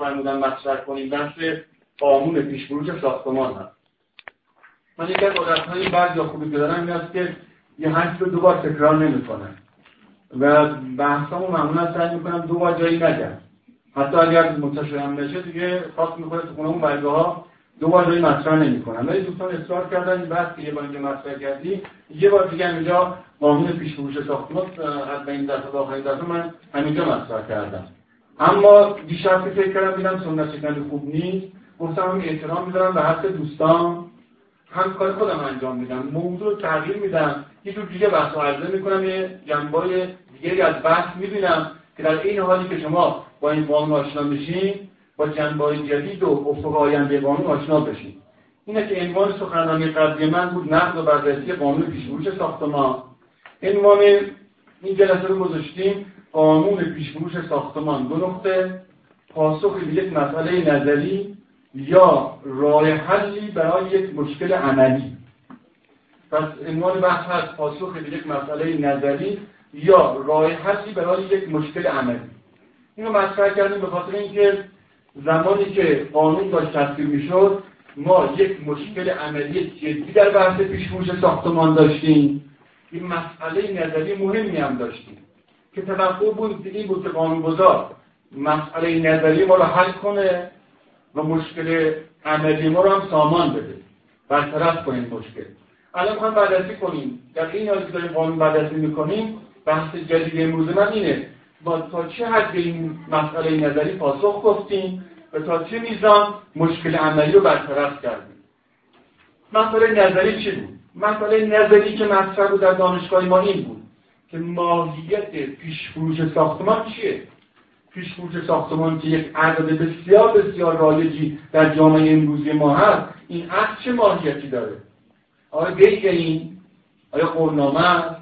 فرمودن مطرح کنیم. بحث قانون پیشفروش ساختمان هست. من یکی از عادتهای بعد یا خوبی که دارم این است که یه حرف رو دوبار تکرار نمی‌کنم. و بحثامو معمولا سعی می‌کنم دو بار جایی نگم. حتی اگر منتشر هم بشه دیگه خاص می‌کنه تو خونه اون برگه ها دو بار جایی مطرح نمی‌کنم. ولی دوستان اصرار کردن این بحث که یه بار اینجا مطرح کردی یه بار دیگه اینجا قانون پیش فروش ساختمان از این دفعه آخرین دفعه من همینجا مطرح کردم. اما دیشب که فکر کردم دیدم سنت شکنی خوب نیست گفتم هم احترام می‌ذارم به حق دوستان. هم کار خودم انجام میدم موضوع تغییر میدم. یه جور دیگه بحث و عرضه می‌کنم یه جنبای دیگری از بحث می‌بینم که در این حالی که شما با این قانون آشنا بشین با جنبای جدید و افق آینده قانون آشنا بشین. اینه که عنوان سخنرانی قبلی من بود نقد و بررسی قانون پیشفروش ساختمان. عنوان این جلسه رو گذاشتیم قانون پیشفروش ساختمان. دو نقطه. پاسخ به یک مسئله نظری یا راه حلی برای یک مشکل عملی. پس عنوان بحث هست پاسخ به یک مسئله نظری یا راه حلی برای یک مشکل عملی. اینو مطرح کردیم به خاطر اینکه زمانی که قانون داشت تصویر می‌شد ما یک مشکل عملی جدی در بحث پیشفروش ساختمان داشتیم. این مسئله نظری مهمی هم داشتیم. که توقع بود این بود که قانونگذار مسئله نظری ما رو حل کنه و مشکل عملی ما رو هم سامان بده. برطرف کنیم مشکل. الان می‌خوایم بررسی کنیم. در این حالی که داریم قانون بررسی می‌کنیم بحث جدید امروز من اینه. با تا چه حد به این مسئله نظری پاسخ گفتیم و تا چه میزان مشکل عملی رو برطرف کردیم. مسئله نظری چی بود؟ مسئله نظری که مطرح بود در دانشگاه ما این بود. که ماهیت پیشفروش ساختمان چیه؟ پیشفروش ساختمان که یک عدد بسیار بسیار رایجی در جامعه امروزی ما هست این عقد چه ماهیتی داره؟ آیا بیع این؟ آیا قرنامه است؟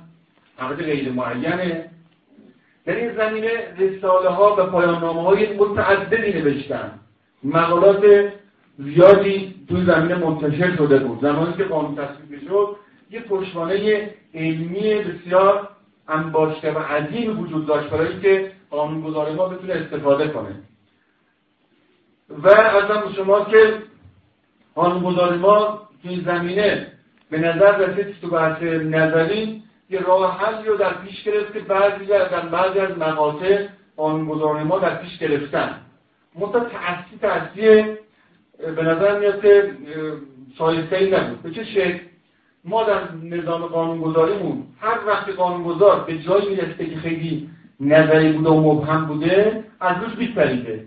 عقد غیر معینه؟ در این زمینه رساله ها و پایان نامه های متعددی نوشتن. مقالات زیادی توی زمینه منتشر شده بود. زمانی که قانون تصویب شد یه پشتوانه علمی بسیار انباشته و عظیم وجود داشت برای که قانونگذار ما بتونه استفاده کنه. و ازم شما که قانونگذار ما تو این زمینه به نظر رسید تو بحث نظری یه راه حلی رو در پیش گرفت که بعضی در بعضی از مقاطع قانونگذار ما در پیش گرفتن. مطلب تأسی تأسی به نظر میاد که ای نبود. به چه شکل؟ ما در نظام قانونگذاریمون هر وقت قانونگذار به جایی می‌رسه که خیلی نظری بوده و مبهم بوده از روش میپریده.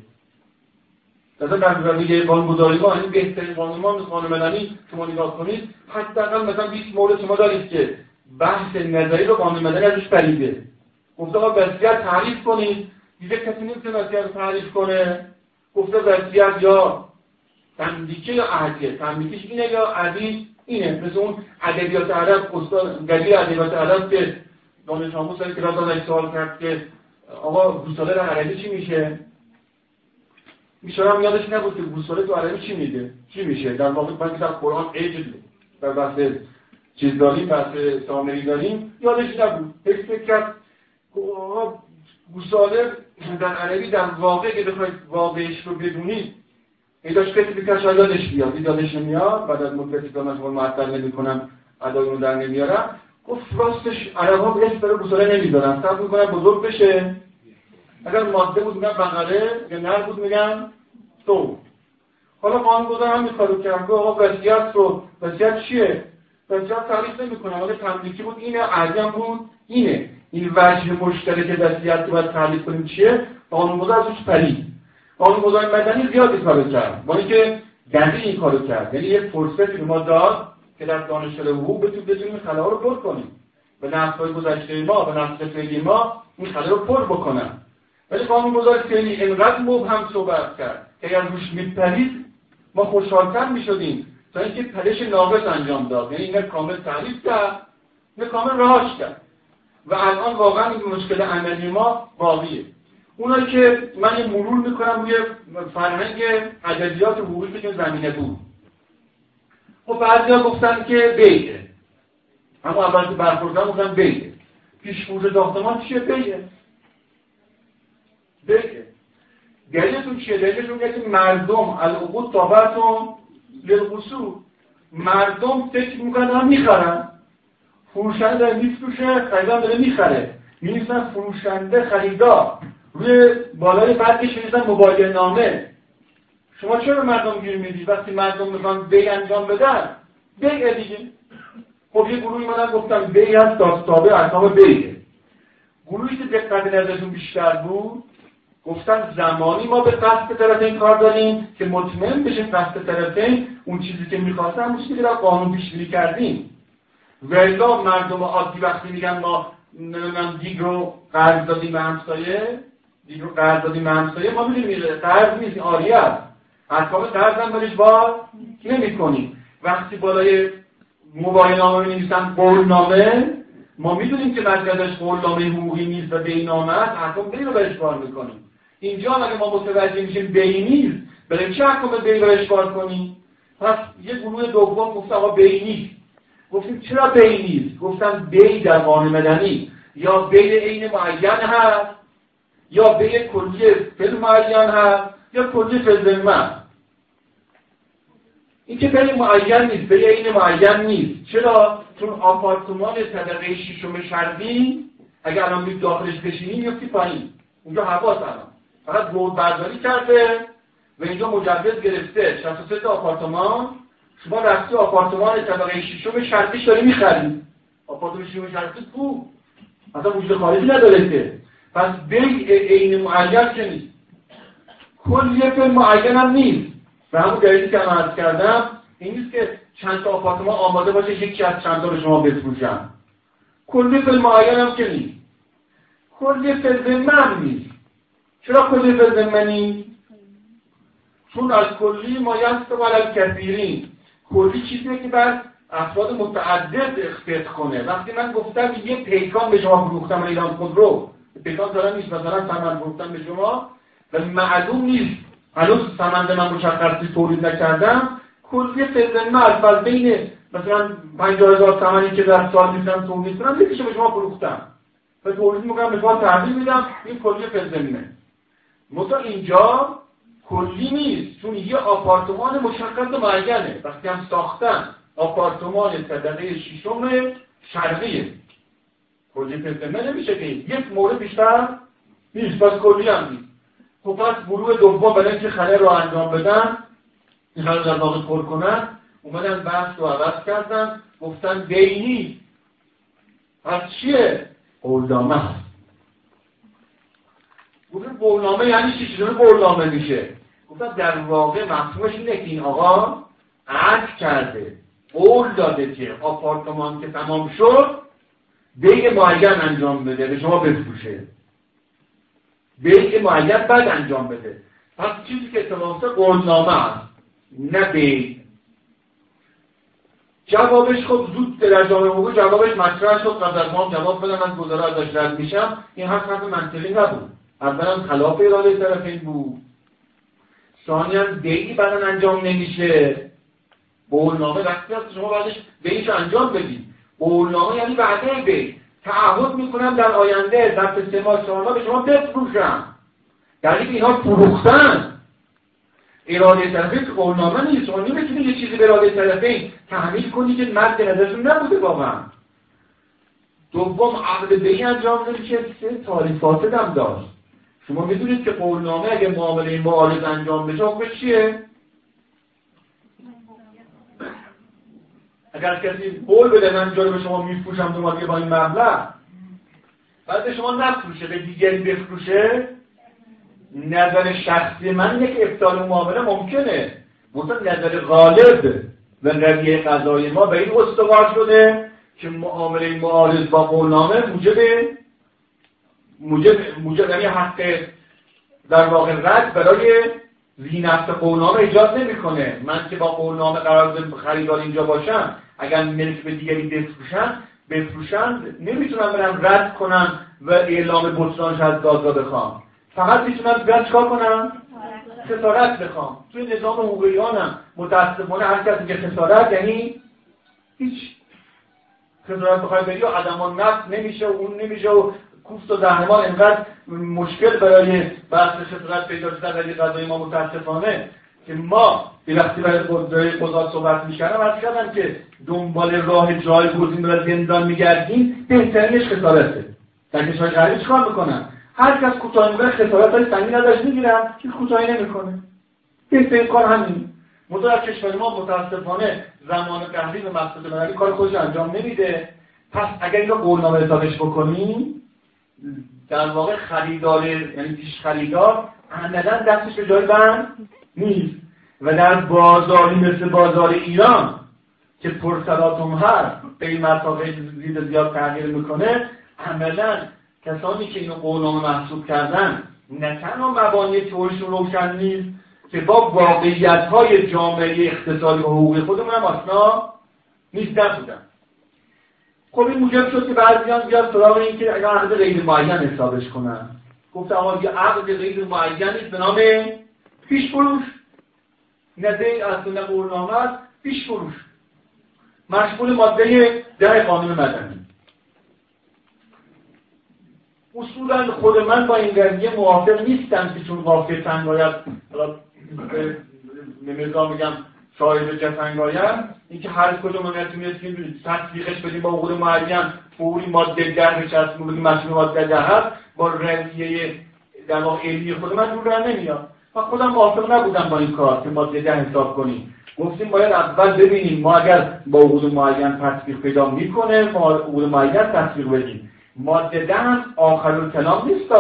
مثلا در زمینه قانونگذاری ما این بهترین قانون ما قانون مدنی شما نگاه کنید حداقل مثلا 20 مورد شما دارید که بحث نظری رو قانون مدنی ازش پریده. گفته آقا وصیت تعریف کنید. دیگه کسی نمی‌تونه وصیت رو تعریف کنه. گفته وصیت یا تملیکه یا عهدیه تملیکش اینه یا عهدی اینه. مثل اون ادبیات عرب استاد دلیل ادبیات عرب که دانش آموز که کلاس ازش سوال کرد که آقا گوساله در عربی چی میشه؟ میشورم یادش نبود که گوساله تو عربی چی میده چی میشه؟ در واقع من در قرآن عجل در بحث چیز داریم بحث سامری داریم یادش نبود. فکر کرد گوساله در عربی در واقع که بخواید واقعش رو بدونید ای داشت کسی بکش یادش بیاد. این یادش نمیاد. بعد از مدتی که من معطل نمی‌کنم ادای رو در نمیارم. گفت راستش عرب ها به اسم گوساله نمیدارن سب می‌کنن بزرگ بشه. اگر ماده بود میگن بقره یا نر بود میگن تو حالا قانون هم این کارو کرد. گفت آقا وصیت رو وصیت چیه؟ وصیت تعریف نمی‌کنه. حالا تملیکی بود اینه ارزم بود اینه. این وجه مشترک وصیت که باید تعریف کنیم چیه؟ قانونگذار ازش پرید. قانونگذار مدنی زیادی کارو کرد. با اینکه دقیق این کارو کرد. یعنی یک فرصتی به ما داد که در دانشگاه حقوق بتونیم بتونیم خلا رو پر کنیم. به نسل‌های گذشته ما به نسل فعلی ما این خلا رو پر بکنن. ولی قانونگذار فعلی انقدر مبهم صحبت کرد که اگر روش میپرید ما خوشحالتر می‌شدیم. تا اینکه پلش ناقص انجام داد. یعنی اینه کامل تعریف کرد اینه کامل رهاش کرد. و الان واقعا این مشکل عملی ما باقیه. اونایی که من یه مرور می‌کنم روی فرهنگ ادبیات حقوقی که زمینه بود. خب بعضیا گفتن که بیده. اما اول که برخوردن گفتن بیده. پیش ساختمان چیه؟ بیده. بیده. دلیلتون چیه؟ دلیلتون که مردم العقود تابعتون للقصور مردم فکر می‌کنن دارن می‌خرن. فروشنده داره میفروشه خریدار داره می‌خره. میනිسن فروشنده خریدار. روی بالای بعدش میනිسن موبایل نامه. شما چرا مردم گیر می‌دید وقتی مردم می‌خوان بی انجام بدن بی دیگه. خب یه گروهی مدن گفتن بی هست داستابه ارکام بیه گروهی که دقت نظرشون بیشتر بود گفتن زمانی ما به قصد طرفین کار داریم که مطمئن بشیم قصد طرفین اون چیزی که می‌خواستن اون چیزی که قانون پیش کردیم. ولا مردم عادی وقتی میگن ما نمی‌دونم دیگ رو قرض دادیم به همسایه دیگ رو قرض دادیم به همسایه ما می‌دونیم قرض نیست آریه است. ارکام قرض هم برش با نمی کنیم وقتی بالای موبایل نامه می نویسن قولنامه ما می‌دونیم که مجلسش قولنامه حقوقی نیست و بینامه است احکام بی رو برش کار می‌کنیم؟ اینجا اگه ما متوجه میشیم بی نیست برای چه احکام بی برش کار کنیم؟ پس یه گروه دوم گفت آقا بی نیست گفتیم چرا بی نیست گفتم بی در قانون مدنی. یا بی عین معین هست. یا بی کلی فیلم معین هست یا کلی فیلم این که بین معین نیست به این معین نیست. چرا؟ چون آپارتمان طبقه ششم شرقی اگر الان می داخلش بشینی میفتی پایین. اونجا هواست الان. فقط رود برداری کرده و اینجا مجوز گرفته. 63 تا آپارتمان. شما رفتی آپارتمان طبقه ششم شرقی داری می‌خری. آپارتمان ششم شرقی کو اصلا وجود خارجی نداره که. پس بیع عین معین که نیست. کلیه معین هم نیست. به همون دلیلی که من عرض کردم این نیست که چند تا آپارتمان آماده باشه یکی از چند تا رو شما بفروشم کلی فیلم معین هم که نیست. کلی فیلم من نیست. چرا کلی فیلم نیست؟ چون از کلی ما یست و کثیرین. کلی چیزیه که بر افراد متعدد اختص کنه. وقتی من گفتم یه پیکان به شما فروختم ایران خودرو. پیکان دارم نیست. مثلا ثمن فروختم به شما و معلوم نیست. هنوز سمند من مشخصی تولید نکردم. کلی فیض مرد بین مثلا 50 هزار ثمنی که در سال می‌تونم تولید کنم یکیشو به شما فروختم. و تولید می‌کنم به شما تحویل میدم. این کلی فیض مثلا اینجا کلی نیست. چون یه آپارتمان مشخص معینه. وقتی هم ساختن آپارتمان طبقه ششم شرقیه. کلی فیض نمیشه که یک مورد بیشتر نیست پس کلی هم نیست خب پس گروه دوم برای اینکه خلل رو انجام بدن این خلل در واقع پر کنن اومدن بحث رو عوض کردن گفتن بینی پس چیه؟ قولنامه گفتن قولنامه یعنی چی؟ چیزونه قولنامه میشه گفتن در واقع مفهومش اینه که این آقا عرض کرده قول داده که آپارتمان که تمام شد بیگ معین انجام بده به شما بفروشه. بیع معین بعد انجام بده. پس چیزی که اتفاق قولنامه است. نه بیع جوابش خب زود در جامعه حقوقی جوابش مطرح شد. قبل از ما جواب بدم من گذاره ازش رد میشم. این حرف حرف منطقی نبود. اولا خلاف اراده طرفین بود. ثانیا بیعی بعدا انجام نمیشه. قولنامه وقتی هست شما بعدش بیعش انجام بدید. قولنامه یعنی بعده بیع تعهد می‌کنم در آینده در سه ماه چهار به شما بفروشم. یعنی که اینها فروختن. اراده طرفین که قولنامه نیست. شما نمی‌تونی یه چیزی به اراده طرفین تحمیل کنی که مرد نظرشون نبوده واقعا. دوم عقل بهی انجام نمیشه سه تاریفات هم داشت. شما می‌دونید که قولنامه اگه معامله معارض انجام بشه حکمش چیه؟ اگر کسی قول بده من جا به شما میفروشم دو با این مبلغ بعد شما نفروشه به دیگری بفروشه نظر شخصی من که ابطال معامله ممکنه. مثلا نظر غالب و رویه قضایی ما به این استوار شده که معامله معارض با قولنامه موجب موجب موجب یعنی حق در واقع رد برای زینفت قولنامه ایجاد نمی‌کنه. من که با قولنامه قرار خریدار اینجا باشم اگر ملک به دیگری بفروشن بفروشن نمی‌تونم برم رد کنم و اعلام بطلانش از دادگاه بخوام. فقط می‌تونم برم چکار کنم؟ خسارت. بخوام. توی نظام حقوقیانم متاسفانه هر کسی که خسارت یعنی هیچ خسارت بخوای بری و عدمان نفت نمیشه و اون نمیشه و کوفت و زهرمان اینقدر مشکل برای بحث خسارت پیدا شدن در غذای ما متاسفانه که ما به وقتی برای قضا صحبت می‌کردم از کردم که دنبال راه جایگزین برای زندان میگردیم بهترینش خسارته در کشور غریب چیکار می‌کنن؟ هر کس کوتاه می‌بره خسارت های سنگین ازش می‌گیرن که کوتاهی نمی‌کنه. بهترین کار همین. مدو در کشور ما متاسفانه زمان تحریم مقصود مدنی کار خودش انجام نمیده. پس اگر اینو قولنامه حسابش بکنیم در واقع خریدار یعنی پیش خریدار عملا دستش به جای بند نیست. و در بازاری مثل بازار ایران که پرسلاتم هست قیمت ها زیر زیاد تغییر می‌کنه عملا کسانی که اینو قولنامه محسوب کردن نه تنها مبانی طورشون روشن نیست که با واقعیت های جامعه اقتصادی و حقوقی خودمون هم آشنا نیست نبودن خب این موجب شد که بعضیان بیاد سراغ این که اگر عقد غیر معین حسابش کنن. گفت آقا یه عقد غیر معینی به نام پیش فروش. دین از نه قولنامه است پیش فروش. مشمول ماده ده قانون مدنی. اصولا خود من با این قضیه موافق نیستم که چون تنگ باید به نظام میگم صاحب جفنگ آید اینکه هر کجا ما نتونستیم تصدیقش بدیم با عقود معین فوری ماده در بچسبیم بگیم مسئول ماده در هست با رویه در واقع علمی خود من دور نمیاد. و خودم موافق نبودم با این کار که ماده ده حساب کنیم. گفتیم باید اول ببینیم ما اگر با عقود معین تطبیق پیدا می‌کنه ما عقود معین تطبیق بدیم. ماده ده هم آخر کلام نیست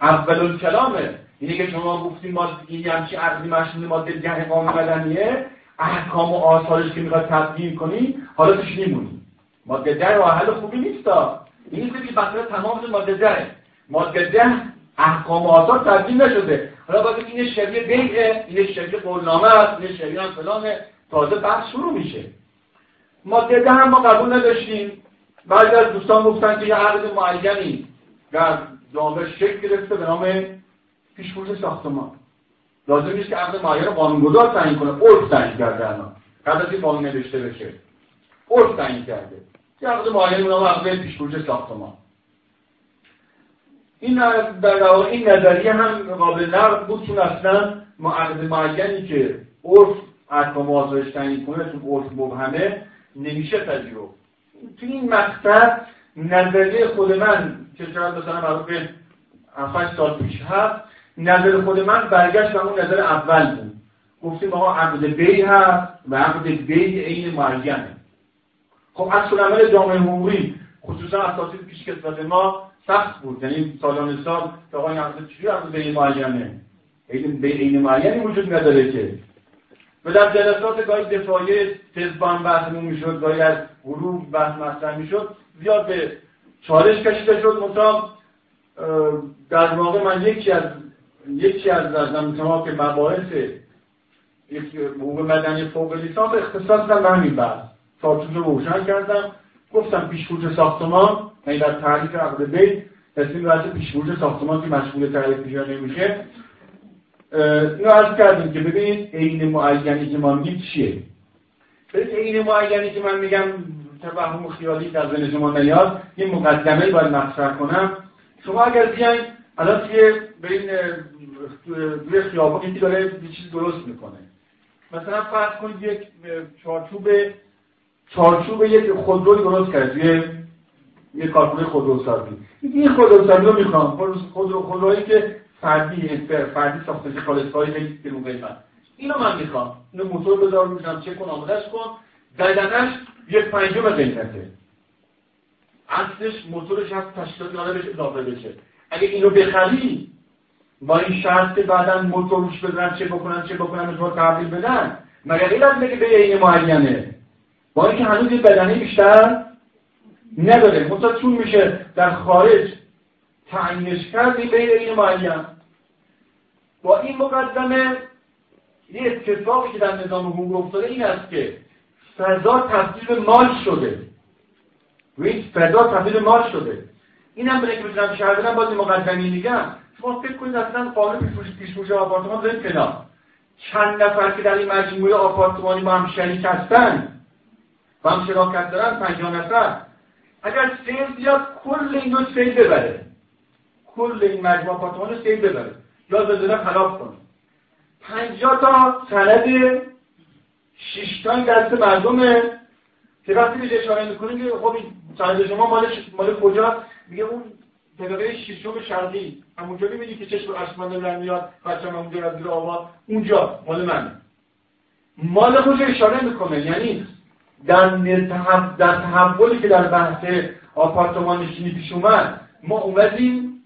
اول کلامه اینه که شما گفتیم ما این همچی عقدی مشمول ماده ده قانون مدنیه احکام و آثارش که می‌خواد تبدیل کنی حالا توش میمونی. ماده ده راه حل خوبی نیستا. این نیست که بحث تمام ماده ده. ماده ده احکام و آثار تبدیل نشده. حالا باید این شبیه بیعه این شبیه قولنامه است این شبیه هم فلانه. تازه بحث شروع میشه. ماده ده هم ما قبول نداشتیم. بعضی از دوستان گفتن که یه عقد معینی در جامعه شکل گرفته به نام پیشفروش ساختمان. لازم نیست که عقد معین قانونگذار تعیین کنه. عرف تعیین کرده الان. قبل از این قانون نوشته بشه. عرف تعیین کرده. یه عقد معین نام عقد پیشفروش ساختمان. این در این نظریه هم قابل نقد بود چون اصلا ما عقد معینی که عرف احکام آزادش تعیین کنه چون عرف مبهمه نمیشه پذیرفت. تو این مقطع نظریه خود من که شاید مثلا معروف 7 سال پیش هست نظر خود من برگشت به اون نظر اول بود. گفتیم آقا عقد بی هست و عقد بی عین معینه. خب اصل عمل جامعه حقوقی خصوصا اساسید پیش کسبت ما سخت بود. یعنی سالان سال که آقا این چی عقد بی معینه؟ عین بی عین معینی وجود نداره که. و در جلسات گاهی دفاعی تزبان بحثمون می‌شد گاهی از غروب بحث مطرح می‌شد زیاد به چالش کشیده شد. مطابق در واقع من یکی از یکی از نظام که مباحث حقوق مدنی فوق لیسانس اختصاص دادم به همین بحث. چارچوب رو روشن کردم. گفتم پیشفروش ساختمان یعنی در تعریف عقد بیت تصمیم بحث پیشفروش ساختمان که مشغول تعریف پیدا نمیشه. اینو عرض کردیم که ببینید عین معینی که ما میگیم چیه؟ ببینید عین معینی که من میگم توهم خیالی در ذهن شما نیاد یه مقدمه باید مطرح کنم. شما اگر بیاین الان توی بین روی خیابان یکی داره یه چیز درست می‌کنه. مثلا فرض کنید یک چارچوب چارچوب یک خودروی درست کرد توی یک کارخونه خودروسازی. این خودروسازی رو می‌خوام. خودرو خودرویی که فردی فردی ساخته شده کالسکای خیلی قیمت اینو من می‌خوام. اینو موتور بذار میشم چک کن آمادهش کن. زدنش یک پنجم قیمته. اصلش موتورش هست تشکیلات بشه اضافه بشه. اگه اینو بخری با این شرط که بعدا موتور روش بزنن چه بکنن چه بکنن شما تحویل بدن. مگر غیر که به این معینه؟ با اینکه هنوز یه بدنه بیشتر نداره. مثلا چون میشه در خارج تعیینش کرد به این معین با این مقدمه یه اتفاقی که در نظام حقوق افتاده این است که فضا تبدیل مال شده. و فضا تبدیل مال شده. اینم برای که بتونم شهر بدم باز مقدمی میگم. شما فکر کنید اصلا قانون پیشفروش پیشفروش آپارتمان داریم کنار چند نفر که در این مجموعه آپارتمانی با هم شریک هستن با هم شراکت دارن پنجاه نفر. اگر سیل بیاد کل این دو سیل ببره. کل این مجموعه آپارتمان رو سیل ببره. یا زلزله خلاف کنه. 50 تا سند 6 تا دست مردمه که وقتی بهش اشاره می‌کنیم که خب این سند شما مال مال کجا میگه اون طبقه ششم شرقی. همونجا می‌بینی که چشم اشمانه دارن میاد بچه‌م اونجا از زیر آباد اونجا مال من. مال خودش اشاره می‌کنه. یعنی در در تحولی که در بحث آپارتمان نشینی پیش اومد ما اومدیم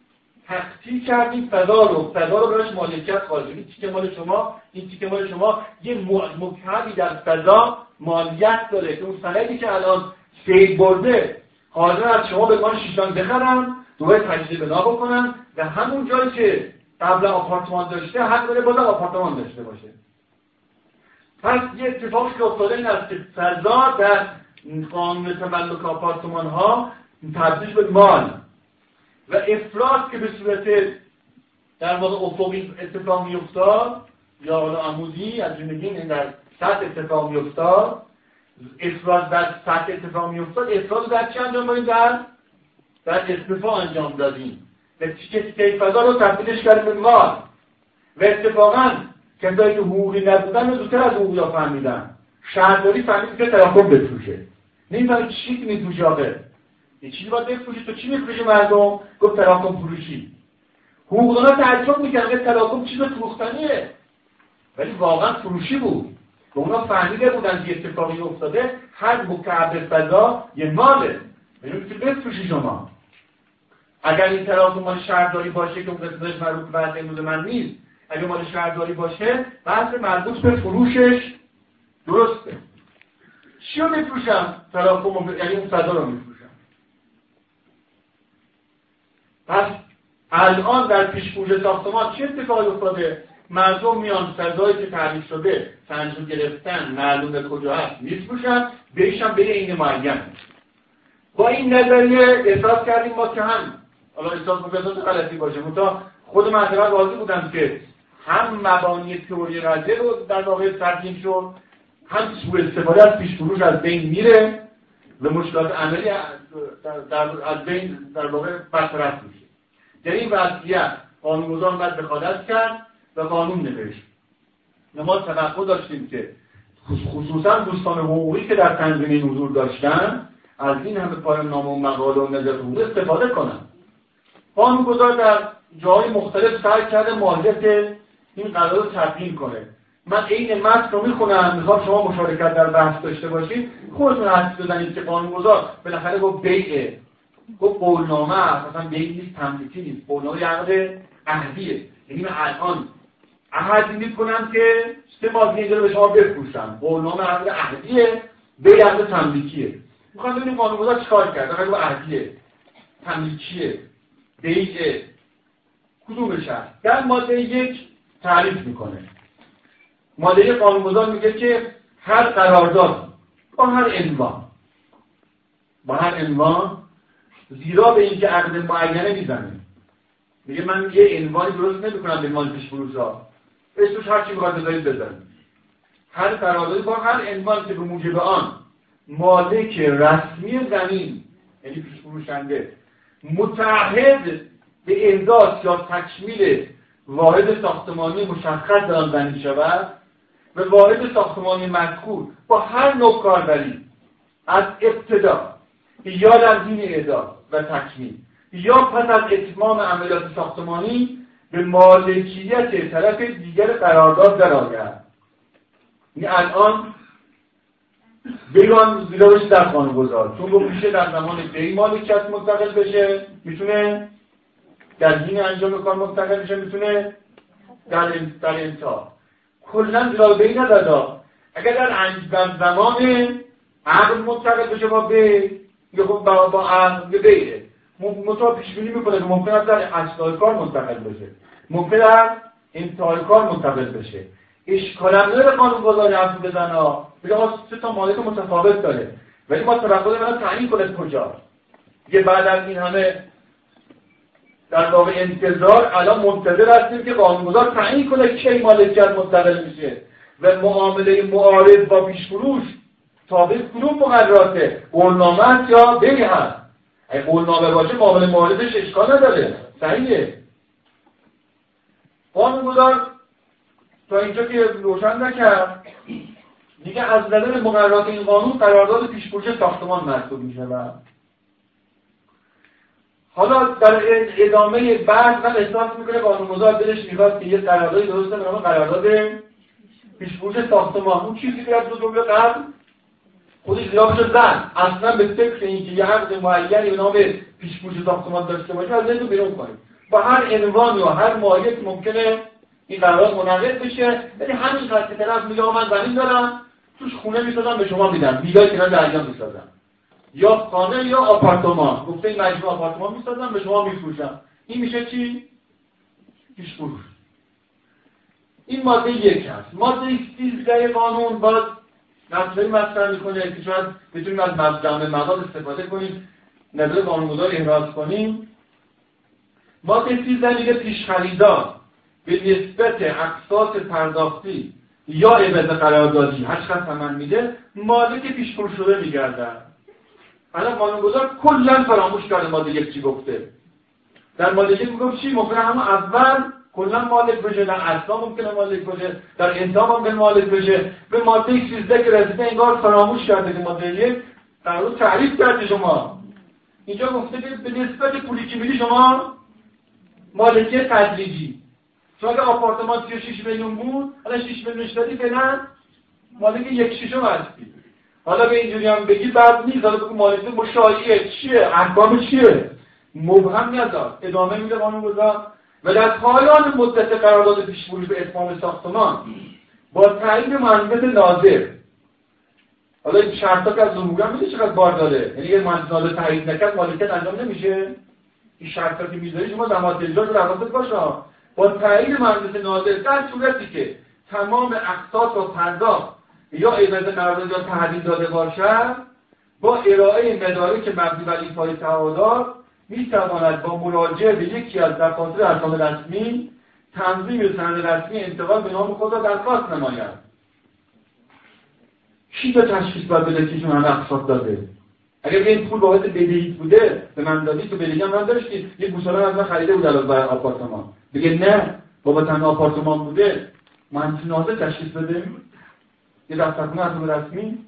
تقطیع کردیم فضا رو. فضا رو براش مالکیت خواهد این تیکه مال شما این تیکه مال شما یه مکعبی در فضا مالیت داره که اون سندی که الان سید برده حاضر از شما به من شیشان بخرم دوباره تجزیه بنا بکنم و همون جایی که قبل آپارتمان داشته حق داره آپارتمان داشته باشه. پس یه اتفاقی که افتاده این است که فضا در قانون تملک آپارتمان ها تبدیل به مال. و افراد که به صورت در واقع افقی اتفاق میافتاد یا حالا عمودی از این در سطح اتفاق میافتاد افراد در سطح اتفاق میافتاد افراد در چه انجام در در استفا انجام دادیم. و تیکه فضا رو تبدیلش کردیم به مال و اتفاقا کسایی که حقوقی نبودن زودتر از حقوقی فهمیدن. شهرداری فهمید که تراکم بفروشه. نمی‌فهمه چی میفروشه آقا یه چیزی باید بفروشی تو چی میفروشی مردم؟ گفت تراکم فروشی. حقوقدانا تعجب می‌کردن که تراکم چیز فروختنیه ولی واقعا فروشی بود. و اونا فهمیده بودن که اتفاقی افتاده. هر مکعب فضا یه ماله. یعنی که بفروشی شما. اگر این تراکم مال شهرداری باشه که اون قسمتش مربوط به امروز من نیست اگر مال شهرداری باشه بحث مربوط به فروشش درسته. چی رو میفروشم تراکم یعنی اون فضا رو میفروشم. پس الان در پیشگوش ساختمان چه اتفاقی افتاده؟ مردم میان فضایی که تعریف شده سنجو گرفتن معلومه کجا هست میفروشن بهشم به این معین. با این نظریه احساس کردیم ما که هم حالا احساس مقدس غلطی باشه؟ منتها خود منطقه راضی بودم که هم مبانی تئوری رجه رو در واقع ترکیم شد هم سوء استفاده از پیش فروش از بین میره و مشکلات عملی از بین در واقع برطرف میشه. در این وضعیت قانونگذار باید دخالت کرد و قانون نوشت. ما توقع داشتیم که خصوصا دوستان حقوقی که در تنظیم حضور داشتن از این همه پایان نامه و مقاله و نظر استفاده کنن. قانونگذار در جای مختلف سعی کرده ماهیت این قرار رو تبیین کنه. من عین متن رو می‌خونم. می‌خوام شما مشارکت در بحث داشته باشید. خودتون حدس بزنید که قانونگذار بالاخره گفت بیعه. گفت قولنامه مثلا بیع نیست تملیکی نیست. قولنامه عقد عهدیه. یعنی من الان عهد می‌کنم که سه ماه اینجا به شما بفروشم. قولنامه عقد عهدیه بیع عقد تملیکیه. می‌خوام ببینیم قانونگذار چیکار کرد؟ اگر عهدیه. تملیکیه. بیعه کدومش هست در ماده یک تعریف می‌کنه. ماده قانونگذار میگه که هر قرارداد با هر عنوان با هر عنوان زیرا به اینکه عقد معینه می‌زنه. میگه من یه عنوانی درست نمی‌کنم به مال پیش فروش ها. اسمش هر چی می‌خواد بذارید بزنید هر قراردادی با هر عنوان که به موجب آن مالک رسمی زمین یعنی پیش فروشنده متعهد به احداث یا تکمیل واحد ساختمانی مشخص در بندی شود و واحد ساختمانی مذکور با هر نوع کاربری از ابتدا یا در دین اعداد و تکمیل یا پس از اتمام عملیات ساختمانی به مالکیت طرف دیگر قرارداد درآید. یعنی الان بگان زیرا بشه در قانون گذار چون گفت میشه در زمان بی مالکیت منتقل بشه می‌تونه در دین انجام کار منتقل بشه می‌تونه در در انتها. کلا جلالبهی ندادا اگر در, در زمان عقل منتقل بشه با بی یا خب با, با عقل به بیه مطابق پیش بینی می‌کنه که ممکن است در اصلاح کار منتقل بشه. ممکن است انتهای کار منتقل بشه. اشکالم نداره قانون گذاری حرف بزن ها بگه سه تا مالک متفاوت داره. ولی ما توقع من تعیین کنه کجا. یه بعد از این همه در واقع انتظار الان منتظر هستیم که قانونگذار تعیین کنه کی مالکیت منتقل میشه. و معامله معارض با پیشفروش تابع کدوم مقرراته؟ قولنامه یا بری هست؟ اگه قولنامه باشه معامله معارضش اشکال نداره. صحیحه. قانونگذار تا اینجا که روشن نکرد دیگه از نظر مقررات این قانون قرارداد پیشپوش ساختمان محسوب می شود حالا در ادامه بعد من احساس می‌کنه قانونگذار دلش می‌خواد که یه قراردادی درست نام قرارداد پیشپوش ساختمان. اون چیزی که از دو جمله قبل خودش خلافش زن. اصلا به فکر اینکه یه عقد معینی به نام پیشپوش ساختمان داشته باشه از ذهن بیرون کنیم با هر عنوان یا هر مایه ممکنه این قرارداد منعقد بشه ولی همین که طرف میگه من زمین دارم توش خونه می‌سازم به شما میدم. ویلای کنار دریا می‌سازم. یا خانه یا آپارتمان. گفته این مجموعه آپارتمان می‌سازم به شما میفروشم. این میشه چی؟ پیش فروش این ماده یک هست. ماده 13 قانون باز نظری مطرح می‌کنه که شاید بتونیم از جمع مقال استفاده کنیم نظر قانونگذار احراز کنیم. ماده 13 میگه پیش خریدار به نسبت اقساط پرداختی یا عوض قراردادی چقدر ثمن میده مالک پیش فروش شده میگردن. الان قانونگذار کلا فراموش کرده ماده یک چی گفته. در ماده یک می‌گفت چی؟ ممکنه همون اول کلا مالک بشه در اصلا ممکنه مالک بشه در انتها ممکنه مالک بشه. به ماده 13 که رسیده انگار فراموش کرده که ماده یک. در رو تعریف کرده شما. اینجا گفته که به نسبت پولی که میدی شما مالکی تدریجی. چون اگه آپارتمان 36 میلیون بود الان 6 میلیون دادی فعلا مالک یک شیشم هستی حالا به اینجوری هم بگی بعد نیست. حالا بگو مالک مشایعه. چیه؟ احکام چیه؟ مبهم نداد ادامه میده گذار. و در پایان مدت قرارداد پیش به اتمام ساختمان با تایید مهندس ناظر. حالا این شرطا که از ظهور هم چقدر بار داره یعنی اگر مهندس ناظر تایید نکرد مالکیت انجام نمیشه. این شرطا که می‌ذاری شما زمان اجرا رو باشه با تایید مهندس ناظر در صورتی که تمام اقساط و پرداخت یا عوض قرارداد یا تحویل داده باشد با ارائه مدارک مبنی بر ایفای تعهدات می تواند با مراجعه به یکی از دفاتر ارکان رسمی تنظیم سند رسمی انتقال به نام خود را درخواست نماید. کی به تشخیص باید بده که شما اقساط داده؟ اگر این پول بابت بدهید بوده به من دادی تو بدهی من داشتی یه گوساله از من خریده بود علاوه بر آپارتمان. بگه نه بابا تنها آپارتمان بوده من نازه تشخیص بده یه دفترخونه از رسمی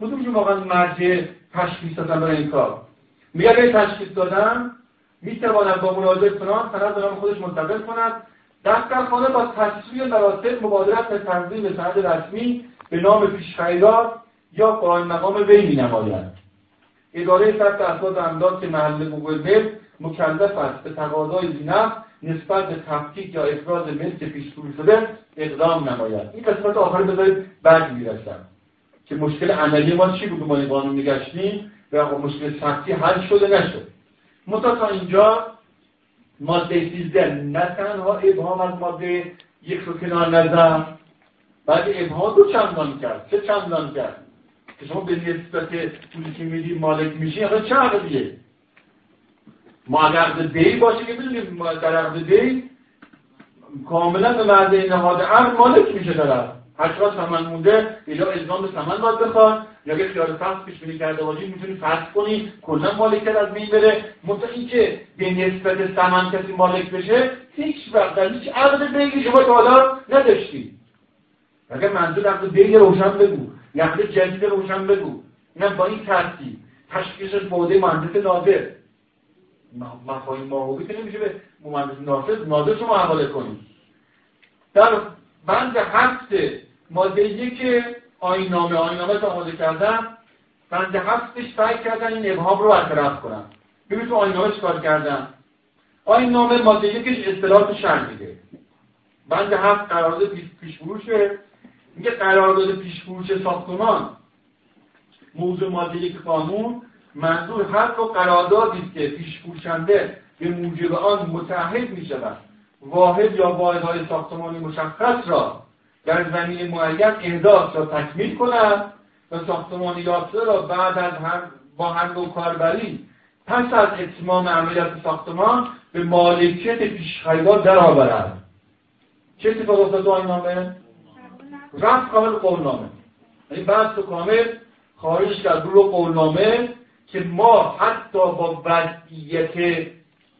کدومشون واقعا مرجع تشخیص دادن برای این کار میگه اگه تشخیص دادن می‌تواند با مراجعه کنان سند به خودش منتقل کند دفترخانه با تصویر مراتب مبادرت به تنظیم سند رسمی به نام پیشخریدار یا قائم مقام وی می نماید اداره ثبت اسناد امداد که محل گوگل مکلف است به تقاضای زینف نسبت به تفکیک یا افراز ملک پیش شده اقدام نماید. این قسمت آخر بذارید بعد می‌رسم که مشکل عملی ما چی بود؟ ما قانون میگشتیم و مشکل سختی حل شده نشد. متا تا اینجا ماده 13 نه تنها ابهام از ماده یک رو کنار نزد بعد ابهام دو چندان کرد. چه چندان کرد؟ که شما به نسبت پولی که میدی مالک میشی یا چه عقدیه ما اگر دی باشه که می‌دونیم در عقد دی کاملا به مرد نهاد عقد مالک میشه طرف هر چقدر ثمن مونده یا الزام به ثمن باید بخواد. یا اگه خیال فصل پیش بینی کرده باشی می‌تونی فرض کنی کلا مالکیت از بین بره. منتها اینکه به نسبت ثمن کسی مالک بشه هیچ وقت در هیچ عقد بیگی شما تا حالا نداشتی. اگر منظور عقد بیگ روشن بگو عقد جدید روشن بگو. اینم با این ترتیب. تشخیصش بوده مهندس ناظر مفاهیم ماهوی که نمیشه به مهندس ناظر ناظر شما حواله کنید در بند هفت ماده یک آینامه آینامه که آماده کردم. بند هفتش سعی کردن این ابهام رو برطرف کنم. ببین تو آینامه چیکار کردم؟ آینامه ماده یکش اصطلاحات شرط میده. بند هفت قرارداد پیش فروشه میگه قرارداد پیش فروش ساختمان. موضوع ماده یک قانون منظور هر نوع قراردادی است که پیش فروشنده به موجب آن متحد می شود. واحد یا واحدهای ساختمانی مشخص را در زمین معین احداث را تکمیل کند و ساختمان یافته را بعد از هر با هر نوع کاربری پس از اتمام عملیات ساختمان به مالکیت پیشخریدار درآورد. چه اتفاق افتاد تو نامه؟ رفت کامل قولنامه. یعنی بحث کامل خارج کرد رو قولنامه که ما حتی با وضعیت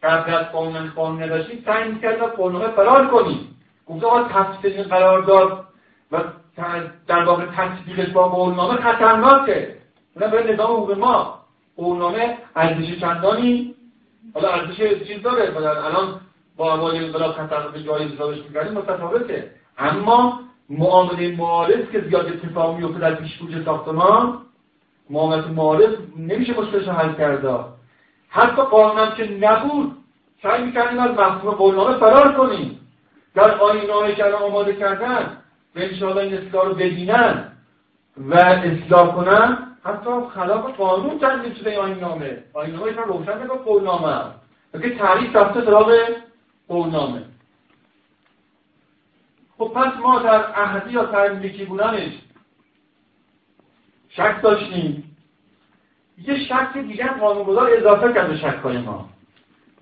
قبل از قانون قانون نداشتیم سعی می‌کرد از قانون فرار کنیم. گفت آقا تفصیل قرارداد و در واقع تطبیقش با قولنامه خطرناکه. اونم برای نظام حقوق ما. قولنامه ارزش چندانی حالا ارزش چیز داره. الان با اوایل انقلاب خطر جای حسابش می‌کردیم متفاوته. اما معامله معارض که زیاد اتفاق میفته در پیشگوی ساختمان معاملات معارض نمیشه مشکلش حل کرده حتی قانونم که نبود سعی می‌کردیم از مفهوم قولنامه فرار کنیم. در آینامه که آماده کردن و انشاءالله این اصلاح رو ببینن و اصلاح کنن حتی خلاف قانون تنظیم شده این آینامه آینامه ایشان روشن نگاه قولنامه که تعریف رفته سراغ قولنامه خب پس ما در اهدی یا تملیکی بودنش شک داشتیم. یه شک دیگه قانونگذار اضافه کرد به شکای ما.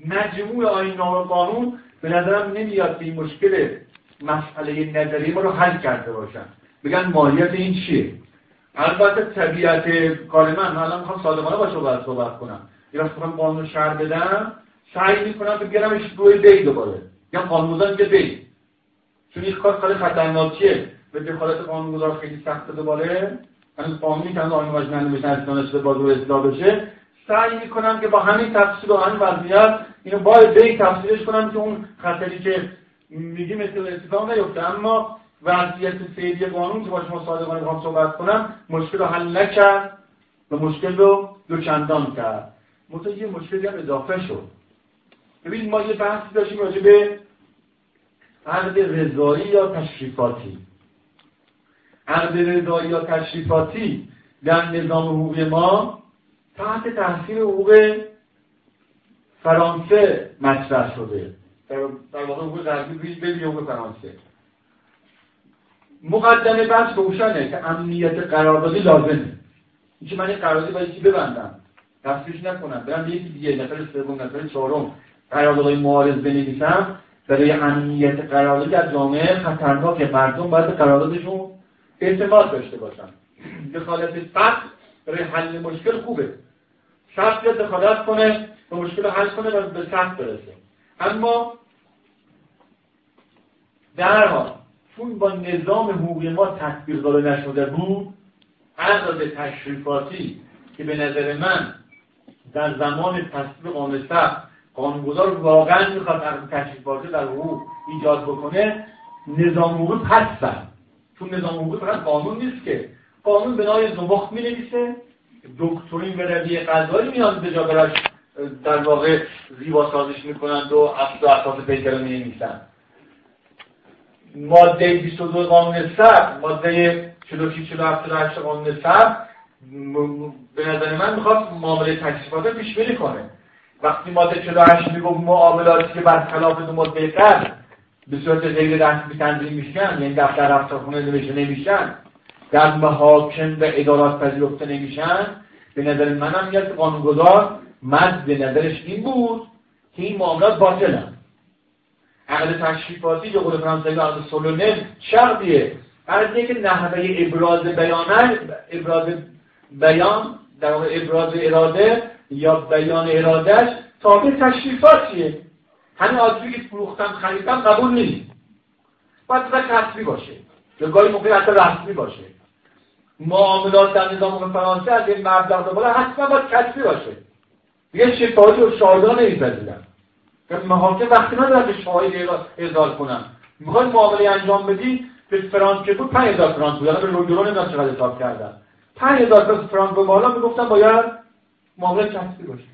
مجموع آین نام قانون به نظرم نمیاد که این مشکل مسئله نظری ما رو حل کرده باشن. بگن ماهیت این چیه؟ البته طبیعت کار من الان می‌خوام صادقانه با شما صحبت کنم. یا می‌خوام قانون شهر بدم سعی می‌کنم که بیارمش روی بی دوباره. یا قانونگذار میگه بی چون این کار خیلی خطرناکیه. به دخالت قانونگذار خیلی سخت دوباره. قانونی که هنوز آین مجمع بشه ارسانه شده باز اصلاح بشه. سعی می‌کنم که با همین تفسیر و همین وضعیت اینو باید به تفسیرش کنم که اون خطری که میگی مثل اتفاق نیفته. اما وضعیت فعلی قانون که با شما صادقانه بخوام صحبت کنم مشکل رو حل نکرد و مشکل رو دوچندان کرد. مثلا یه مشکلی هم اضافه شد. ببین ما یه بحثی داشتیم راجع به عقد رضایی یا تشریفاتی. عقد رضایی یا تشریفاتی در نظام حقوقی ما تحت تحصیل حقوق فرانسه مطرح شده. در واقع حقوق غربی به حقوق فرانسه. مقدمه بحث روشنه که امنیت قراردادی لازمه. اینکه من این قراردادی باید یکی ببندم؟ تصویرش نکنم. برم یکی دیگه نفر سوم نفر چهارم. قراردادهای معارض بنویسم. برای امنیت قراردادی در جامعه خطرناک مردم باید قراردادشون اعتماد داشته باشن دخالت فرد برای حل مشکل خوبه. شخص دخالت کنه و مشکل حل کنه و به سخت برسه. اما در حال چون با نظام حقوقی ما تطبیق داده نشده بود به تشریفاتی که به نظر من در زمان تصویب قانون سخت قانونگذار واقعا می‌خواد تشریفاتی در حقوق ایجاد بکنه نظام حقوقی پس چون نظام حقوقی فقط قانون نیست که. قانون بنای زبخ می نویسه دکترین و رویه قضایی میاد به جا براش در واقع زیبا سازش می‌کنند و اصل و اساس پیکر می ماده 22 قانون سر ماده 46 47 48 قانون سر به نظر من می‌خواد معامله تکلیفات پیش بری کنه. وقتی ماده 48 می‌گفت معاملاتی که برخلاف دو ماده قبل به صورت غیر رسمی تنظیم میشن یعنی دفتر رفتارخونه نوشته نمیشن در محاکم و ادارات پذیرفته نمیشن به نظر منم میاد که قانونگذار مرد به نظرش این بود که این معاملات باطلن. عقل تشریفاتی یا قول فرانسوی عقل سولونل شرطیه. از که نحوه ابراز بیانه ابراز بیان در واقع ابراز اراده یا بیان ارادهش تابع تشریفاتیه. همین آدمی که فروختم خریدم قبول نیست. باید کسبی باشه. یا گاهی موقع حتی رسمی باشه. معاملات در نظام فرانسه از این مبلغ بالا حتما باید کسبی باشه. یه شفاهی و شاهدان نمیپذیرن محاکم وقتی ندارن به شاهد ارزال کنم می‌خوای معامله انجام بدی؟ به فرانک که بود 5000 فرانک بود. به یورو نمی‌دونم چقدر حساب کردن. 5000 فرانک به بالا می‌گفتن باید معامله کسبی باشه.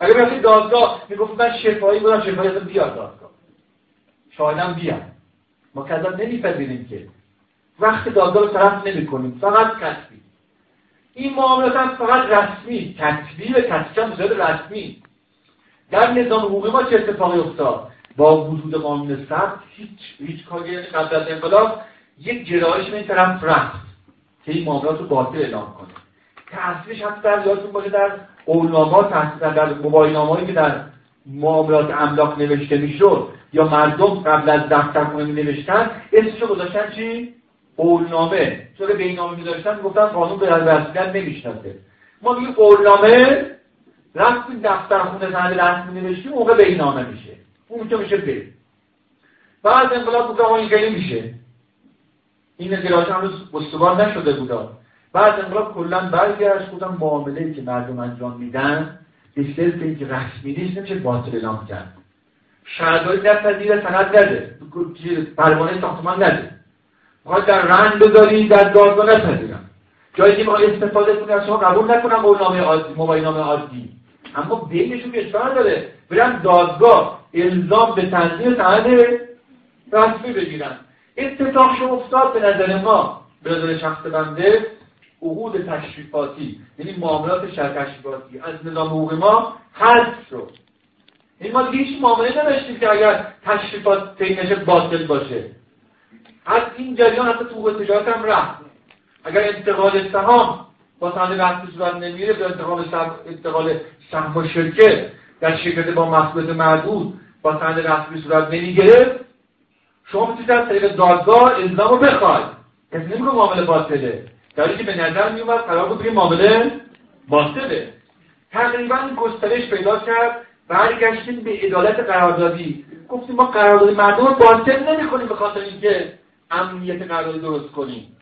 اگه برسی دادگاه می‌گفت من شفایی بودم شفایی اصلا بیاد دادگاه. شاهدم بیاد ما کذا نمیپذیریم که. وقت دادگاه رو طرف نمی کنیم فقط کسبی این معاملات هم فقط رسمی تطبیق کسبی هم رسمی. در نظام حقوقی ما چه اتفاقی افتاد؟ با وجود قانون سخت هیچ هیچ کاری قبل از انقلاب یک جرایش این طرف که این معاملات رو باطل اعلام کنه. تاثیرش حتی در یادتون باشه در قولنامه تاثیر در موبایل که در معاملات املاک نوشته می‌شد یا مردم قبل از دفترخونه می نوشتن اسمشو گذاشتن چی؟ قولنامه. چون به این نامه میذاشتن گفتن قانون به رسمیت نمی‌شناسه. ما میگیم قولنامه رفتی دفتر خونه زنده رسمی نوشتی موقع به این نامه میشه. اون که میشه به. بعد انقلاب بوده این خیلی میشه. این اطلاعات هنوز استوار نشده بودا بعد انقلاب کلا برگشت بودم معامله که مردم انجام میدن به صرف اینکه رسمی نیست نمیشه باطل اعلام کرد. شهرداری نپذیره سند نده. پروانه ساختمان نده. باید در رنگ بذاری در دادگاه نپذیرم. جایی که استفاده کنی از شما قبول نکنم قولنامه عادی موبایل نامه عادی. اما بینشون کشور داره برن دادگاه الزام به تنظیم سند رسمی بگیرن. اتفاق شما افتاد به نظر ما. به نظر شخص بنده عقود تشریفاتی یعنی معاملات شهر تشریفاتی از نظام حقوق ما حذف شد. این ما هیچ معامله نداشتیم که اگر تشریفات نشه باطل باشه. از این جریان حتی تو تجارت هم رفت. اگر انتقال سهام با سند رفتی صورت نمیره به انتقال سهم انتقال سهم و شرکت در شرکت با مسئولیت معدود با سند رسمی صورت نمی‌گرفت شما می‌تونید از طریق دادگاه الزام رو بخواید. کسی نمیگه معامله باطله. در که به نظر میومد قرار بود معامله باطله تقریبا گسترش پیدا کرد برگشتیم به عدالت قراردادی. گفتیم ما قرارداد مردم رو باطل نمی‌کنیم به خاطر اینکه امنیت قراردادی درست کنیم.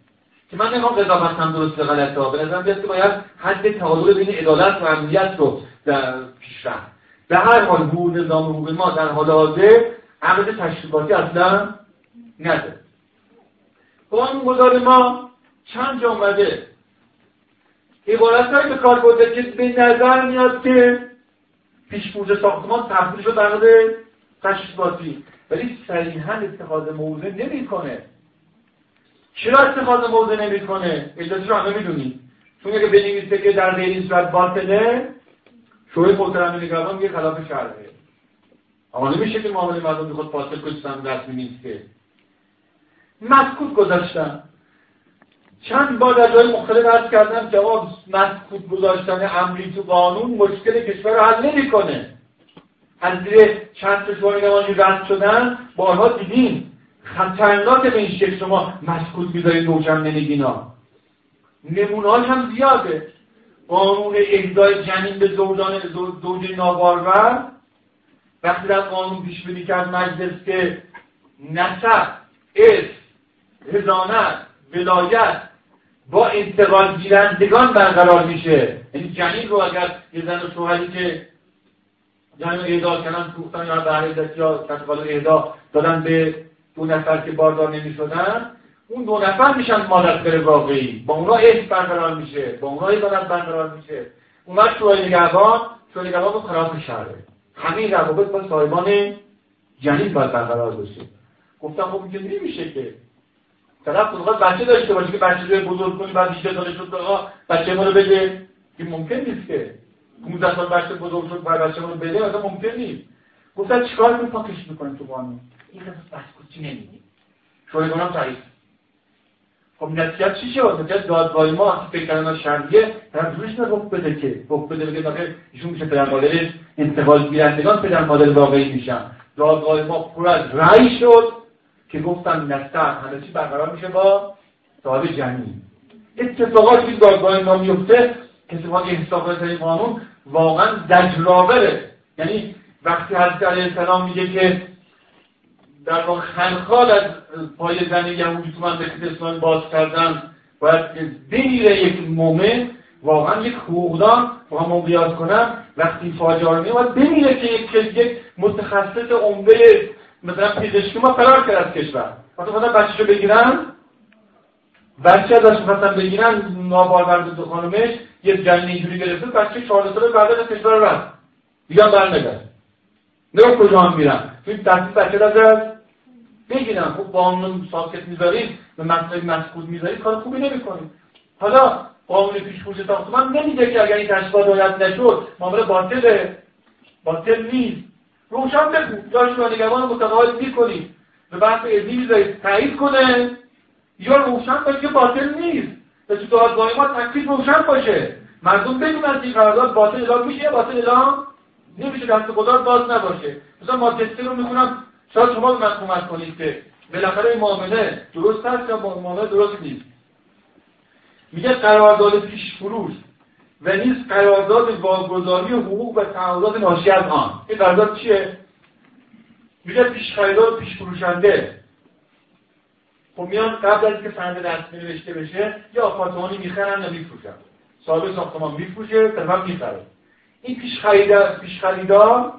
که من نمی‌خوام قضاوت هم درست غلط ها به نظرم بیاد که باید حد تعادل بین عدالت و امنیت رو در پیش رفت. به هر حال حقوق نظام حقوق ما در حال حاضر عقد تشریفاتی اصلا نده. گذار ما چند اومده؟ عبارت به کار برده که به نظر میاد که پیشبرد ساختمان تبدیل شد در مورد تشریفاتی ولی صریحا اتخاذ موضع نمی‌کنه. چرا اتخاذ موضع نمی‌کنه؟ علتش رو همه می‌دونید چون اگه بنویسه که در غیر این صورت باطله شوی محترم نگران میگه خلاف شرعه. اما نمیشه که معامله مردم خود باطل کنید رسمی نیست که گذاشتن. چند بار در جای مختلف عرض کردم جواب مسکوت گذاشتن امری تو قانون مشکل کشور رو حل نمی‌کنه. از زیر چند تا نمانی رد شدن بارها دیدیم خطرناک به این شکل شما مسکوت می‌ذارید روشن نمیگینا نمونهاش هم زیاده. قانون اهدای جنین به زوجان زوج نابارور وقتی در قانون پیش بینی کرد مجلس که نسب اسم هزانت ولایت با انتقال گیرندگان برقرار میشه. یعنی جنین رو اگر یه زن و شوهری که جنین اهدا کردن فروختن یا بهره یا تشغال اهدا دادن به دو نفر که باردار نمی‌شدن اون دو نفر میشن مادر واقعی. با اونا اسم برقرار میشه با اونا عدالت برقرار میشه. اومد شوهر نگهبان شوهر نگهبان رو خلاف شهره همین روابط با صاحبان جنین باید برقرار بشه گفتم خب اینجا نمیشه که طرف خود بچه داشته باشه که بچه رو بزرگ کنی بعد 18 سالش شد آقا بچه ما رو بده. که ممکن نیست که. 15 سال بچه بزرگ شد بعد بچه ما رو بده اصلا ممکن نیست. گفتن چیکار کنیم؟ پاکش می‌کنیم تو قانون این قصه بس چی نمیگیم شوهگانم تایید خب نتیجه چی شد؟ نتیجه دادگاه ما وقتی فکر کردن شرعیه طرف روش نه حکم بده که. حکم بده بگه آخه ایشون میشه پدر مادرش انتقال گیرندگان پدر مادر واقعی میشن. دادگاه ما پر از رأی شد. که گفتن نستر همه چی برقرار میشه با صاحب جنین. اتفاقاتی که دادگاه ما میفته ما احساب این قانون واقعا دجرابره یعنی وقتی حضرت علیه السلام میگه که در واقع خلخال از پای زن یهودی تو مملکت اسلام باز کردن باید بمیره یک مومن واقعا یک حقوقدان با هم قیاس کنم وقتی فاجعه باید بمیره که یک یک متخصص عمده مثلا پزشکی ما فرار کرد از کشور. وقتی خواستن بچه‌شو بگیرن. بچه ازش خواستن بگیرن نابارور دو خانمش یه جنین اینجوری گرفته بچه چهار ساله بعد از کشور رفت. دیگه نه کجا هم میرن. توی دستی بچه از بگیرن. خب قانون ساکت می‌ذارید به مسئله مسکوت می‌ذارید کار خوبی نمی‌کنید. حالا قانون پیشگوش ساختمان نمیده که اگر این تشکیلات رعایت نشد معامله باطله. باطل نیست. روشن بگو. جاش با نگهبان متقاعد می‌کنید به بحث علمی می‌ذارید تایید کنه. یا روشن باشه که باطل نیست. به تو دادگاه ما تکلیف روشن باشه. مردم بدونن این قرارداد باطل اعلام میشه یا باطل اعلام نمیشه. دست خدا باز نباشه. مثلا ماجسته رو می‌خونم. شاید شما به من کنید که بالاخره این معامله درست هست یا معامله درست نیست. میگه قرارداد پیش فروش و نیز قرارداد واگذاری حقوق و تعهدات ناشی از آن. این قرارداد چیه؟ میگه پیش خریدار پیش فروشنده. خب میان قبل از اینکه سند رسمی نوشته بشه یا آپارتمانی می‌خرن و میفروشن. صاحب ساختمان میفروشه طرف می‌خره. این پیش خریدار پیش خریدار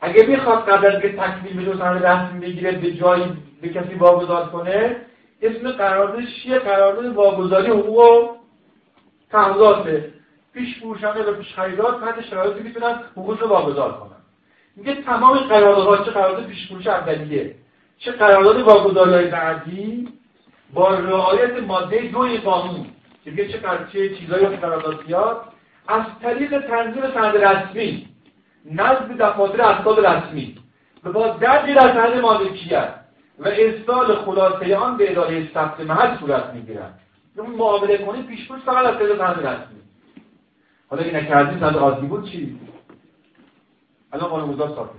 اگه می‌خواد قبل از اینکه تکمیل بشه سند رسمی بگیره به جایی به کسی واگذار کنه اسم قراردادش چیه؟ قرارداد واگذاری حقوق و تعهداته. پیش فروشنده و پیش خریدار تحت شرایطی می‌تونن حقوق رو واگذار کنن. میگه تمام قراردادها چه قرارداد پیش فروش اولیه؟ چه قرارداد واگذاری بعدی؟ با رعایت ماده دو قانون. که میگه چه چه چیزایی که قرارداد بیاد؟ از طریق تنظیم سند رسمی. نزد دفاتر اسناد رسمی. و با درجی در سند مالکیت و ارسال خلاصه آن به اداره ثبت محل صورت می‌گیرد اون معامله کنید پیش فقط از طریق سند رسمی. حالا این نکردی سند عادی بود چی؟ الان قانون ثابته.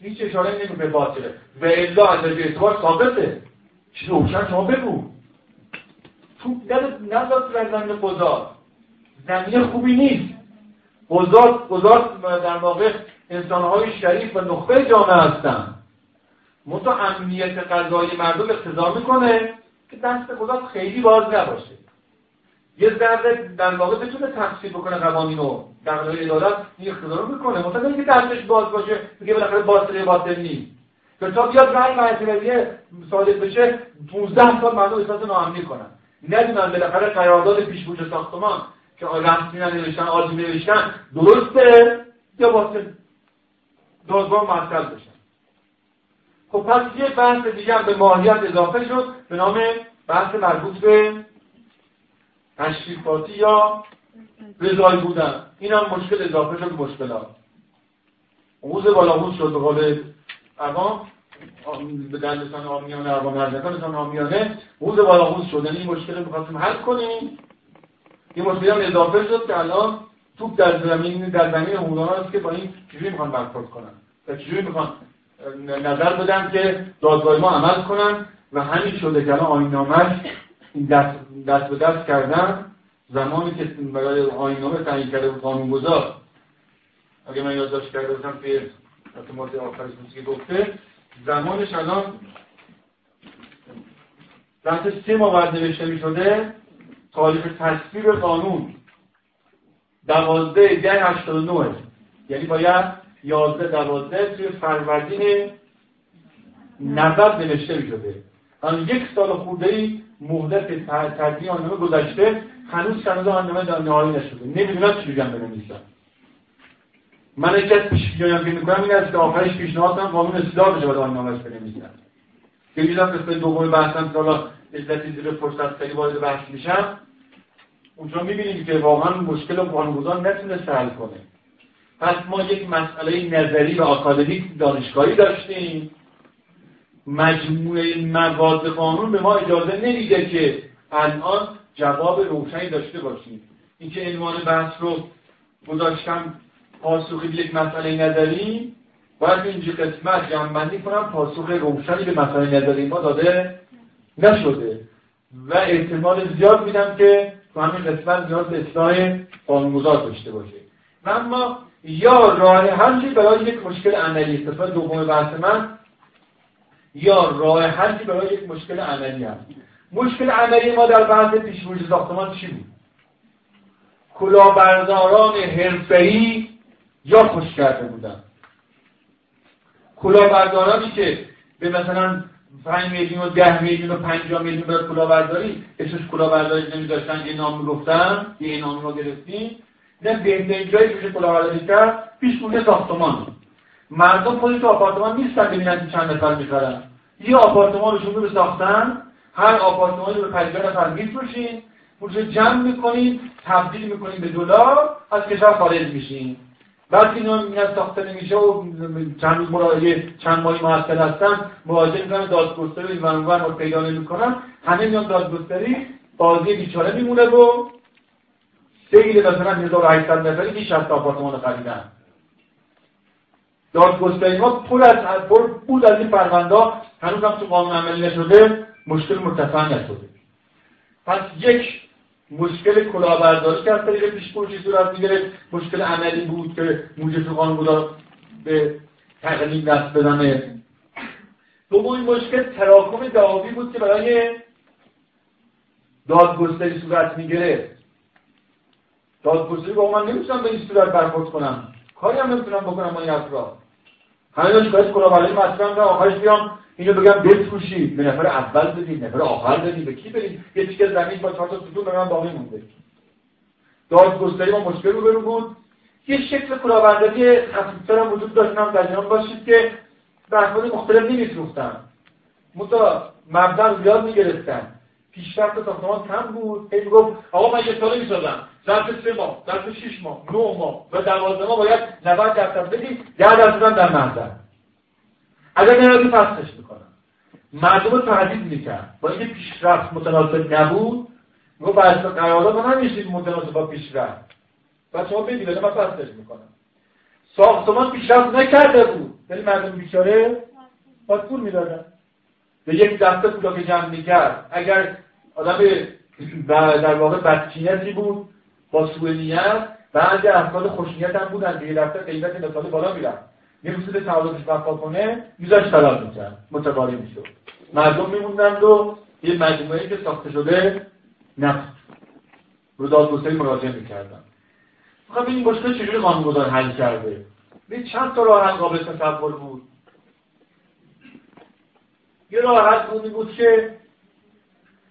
هیچ اشاره نمی به باطله و الا از اعتبار ثابته. چیز روشن شما بگو. تو نداد در زمین قضا زمین خوبی نیست. قضات قضات در واقع انسانهای شریف و نخبه جامعه هستن. منتها امنیت قضایی مردم اقتضا می‌کنه که دست قضات خیلی باز نباشه. یه ذره در واقع بتونه تفسیر بکنه قوانین رو. در قضای ادارت این اقتضا رو می‌کنه. مثلا اینکه دستش باز باشه میگه بالاخره باطل نیست. که تا بیاد رأی مرتبه صادق بشه 15 سال مردم احساس ناامنی کنن. ندونن بالاخره قرارداد پیشبوش ساختمان که رسمی نوشتن عادی نوشتن درسته یا باطل؟ دادگاه مطلب بشن خب پس یه بحث دیگه به ماهیت اضافه شد به نام بحث مربوط به تشریفاتی یا رضایی بودن. این هم مشکل اضافه شد مشکلات. حوز بالا شد به قول عوام. به دلستان آمیانه عوام نزدکانتان آمیانه حوز بالا شد. یعنی این مشکل رو می‌خواستیم حل کنیم. این مشکل هم اضافه شد که الان توپ در زمین در زمین حقوقدان است که با این چجوری می‌خوان برخورد کنن. و چجوری می‌خوان نظر بدن که دادگاه ما عمل کنن. و همین شده که الان آینامش این دست, دست به دست کردن زمانی که برای آینامه تعیین کرده بود قانونگذار اگه من یادداشت کرده باشم توی مورد آخرش که گفته زمانش الان بحث سه بعد نوشته می شده تاریخ تصویر قانون دوازده ده هشتاد نوه. یعنی باید یازده دوازده توی فروردین نظر نوشته می شده یک سال خورده ای مهلت تدوین آنامه گذشته هنوز سند آنامه نهایی نشده. نمی‌دونم چی بگم بنویسم من یکی از پیشگیریام که می‌کنم این است که آخرش پیشنهاد کنم قانون اصلاح بشه باید آنامهش بنویسم که می‌دونم قسمت دوم بحثم که حالا عزتی زیر فرصت خیلی وارد بحث میشم اونجا می‌بینیم که واقعا مشکل قانونگذار نتونست حل کنه. پس ما یک مسئله نظری و آکادمیک دانشگاهی داشتیم. مجموعه مواد قانون به ما اجازه نمیده که الان جواب روشنی داشته باشیم. اینکه عنوان بحث رو گذاشتم پاسخی به یک مسئله نظری باید اینجا قسمت جمعبندی کنم پاسخ روشنی به مسئله نظری ما داده نشده. و احتمال زیاد میدم که تو همین قسمت نیاز به اصلاح قانونگذار داشته باشه. و اما یا راه حلی برای یک مشکل عملی استفاده دوم بحث من یا راه حلی برای یک مشکل عملی هست. مشکل عملی ما در بحث پیشبرد ساختمان چی بود؟ کلاهبرداران حرفه‌ای یا خوش کرده بودن. کلاهبردارانی که به مثلا 5 میلیون و 10 میلیون و 50 میلیون برای کلاهبرداری اسمش کلاهبرداری نمی‌داشتن یه نام گفتن یه نام رو گرفتیم. نه بهترین جایی که کلاهبرداری کرد پیش ساختمان. مردم خودش تو آپارتمان نیستن ببینن چند نفر می‌خرن. یه آپارتمان رو شروع ساختن هر آپارتمانی رو به 50 نفر میفروشین پولش جمع می‌کنین تبدیل می‌کنین به دلار از کشور خارج میشین. بعد که اینا ساخته نمیشه و چند مراجعه چند ماهی معطل هستن مراجعه می‌کنن دادگستری این ونور رو پیدا نمی‌کنن. همه میان دادگستری بازی بیچاره میمونه و سیل مثلا 1800 نفری که 60 آپارتمان خریدن. دادگستری ها پول از پر بود از این فرماندا هنوز هم تو قانون عملی نشده مشکل مرتفع نشده. پس یک مشکل کلاهبرداری که از طریق پیشپروشی صورت می‌گرفت مشکل عملی بود که موجب قانون به تقلیل دست بدنه دومین مشکل تراکم دعاوی بود که برای دادگستری صورت می‌گرفت دادگستری با من نمی‌تونم به این صورت برخورد کنم. کاری هم نمی‌تونم بکنم با این افراد. همین شکایت کنم برای مطرح و آخرش بیام اینو بگم بفروشید به نفر اول بدید نفر آخر بدید به کی بدید یه تیکه زمین با چهار تا ستون به من باقی مونده. دادگستری ما مشکل رو برو بود. یه شکل کلاهبرداری خفیفتر هم وجود داشت هم در باشید که برخورد مختلف نمیفروختن. متا مبدا رو یاد می‌گرفتن. پیشرفت ساختمان کم بود. هی می‌گفت آقا من یه ساله می‌سازم. ظرف سه ماه ظرف شیش ماه نه ماه و دوازده ماه باید 90 درصد بدید ده درصد در محضر اگر نمیدی فسخش می‌کنم. مردم رو تهدید می‌کرد. با اینکه پیشرفت متناسب نبود میگو بعض قرارداد نمیشید متناسب با پیشرفت. و شما بدید من فسخش می‌کنم. ساختمان پیشرفت نکرده بود. ولی مردم بیچاره باید پول می‌دادن. به یک دسته پولا که جمع می‌کرد اگر آدم در واقع بدکینیتی بود با سوء نیت بعضی افراد خوشنیت هم بودن دیگه دسته قیمت مثال بالا می‌رفت. نمی‌تونه تعالوش وفا کنه میذاش طلاق می‌کرد متقاری می‌شد. مردم میموندند و یه مجموعه که ساخته شده نفت. رو دادگستری مراجعه می‌کردن. خب این مشکل چجوری قانونگذار حل کرده؟ به چند تا راه قابل تصور بود. یه راه حل بود که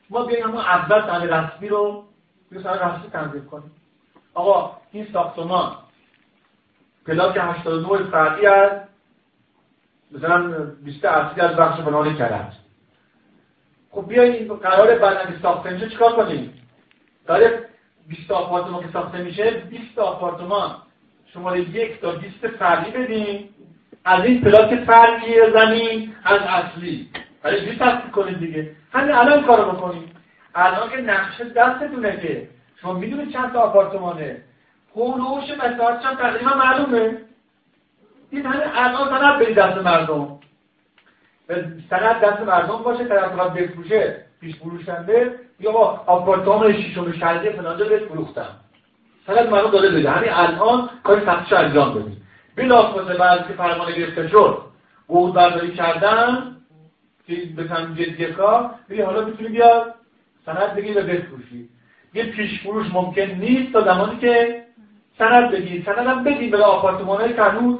ما بیایم همون اول سن رسمی رو یه سن رسمی تنظیم کنیم. آقا این ساختمان پلاک 89 فردی از مثلا 20 اصلی از بخش فلان کرد خب بیاین قرار بعد ساخته میشه چیکار کنیم؟ داره 20 آپارتمان که ساخته میشه 20 آپارتمان شماره یک تا 20 فردی بدیم. از این پلاک فردی زمین از اصلی. برای چی کنید دیگه؟ همین الان کارو بکنیم. الان که نقشه دستتونه که شما می‌دونید چند تا آپارتمانه. هولوش مساحتش هم تقریبا معلومه. این همین الان سند بدید دست مردم. سند دست مردم باشه طرف فقط بفروشه پیش فروشنده یا با آپارتمان شیشم شهری فلانجا بهت فروختم سند مردم داره بده. همین الان کار سختش انجام بدید بلافاصله بعد که فرمان گرفته شد بود برداری کردن که جدی کار بگی حالا می‌تونی بیاد. سند بگی و بفروشی. یه پیش فروش ممکن نیست تا زمانی که سند بگی سند هم بدی به آپارتمان های کنون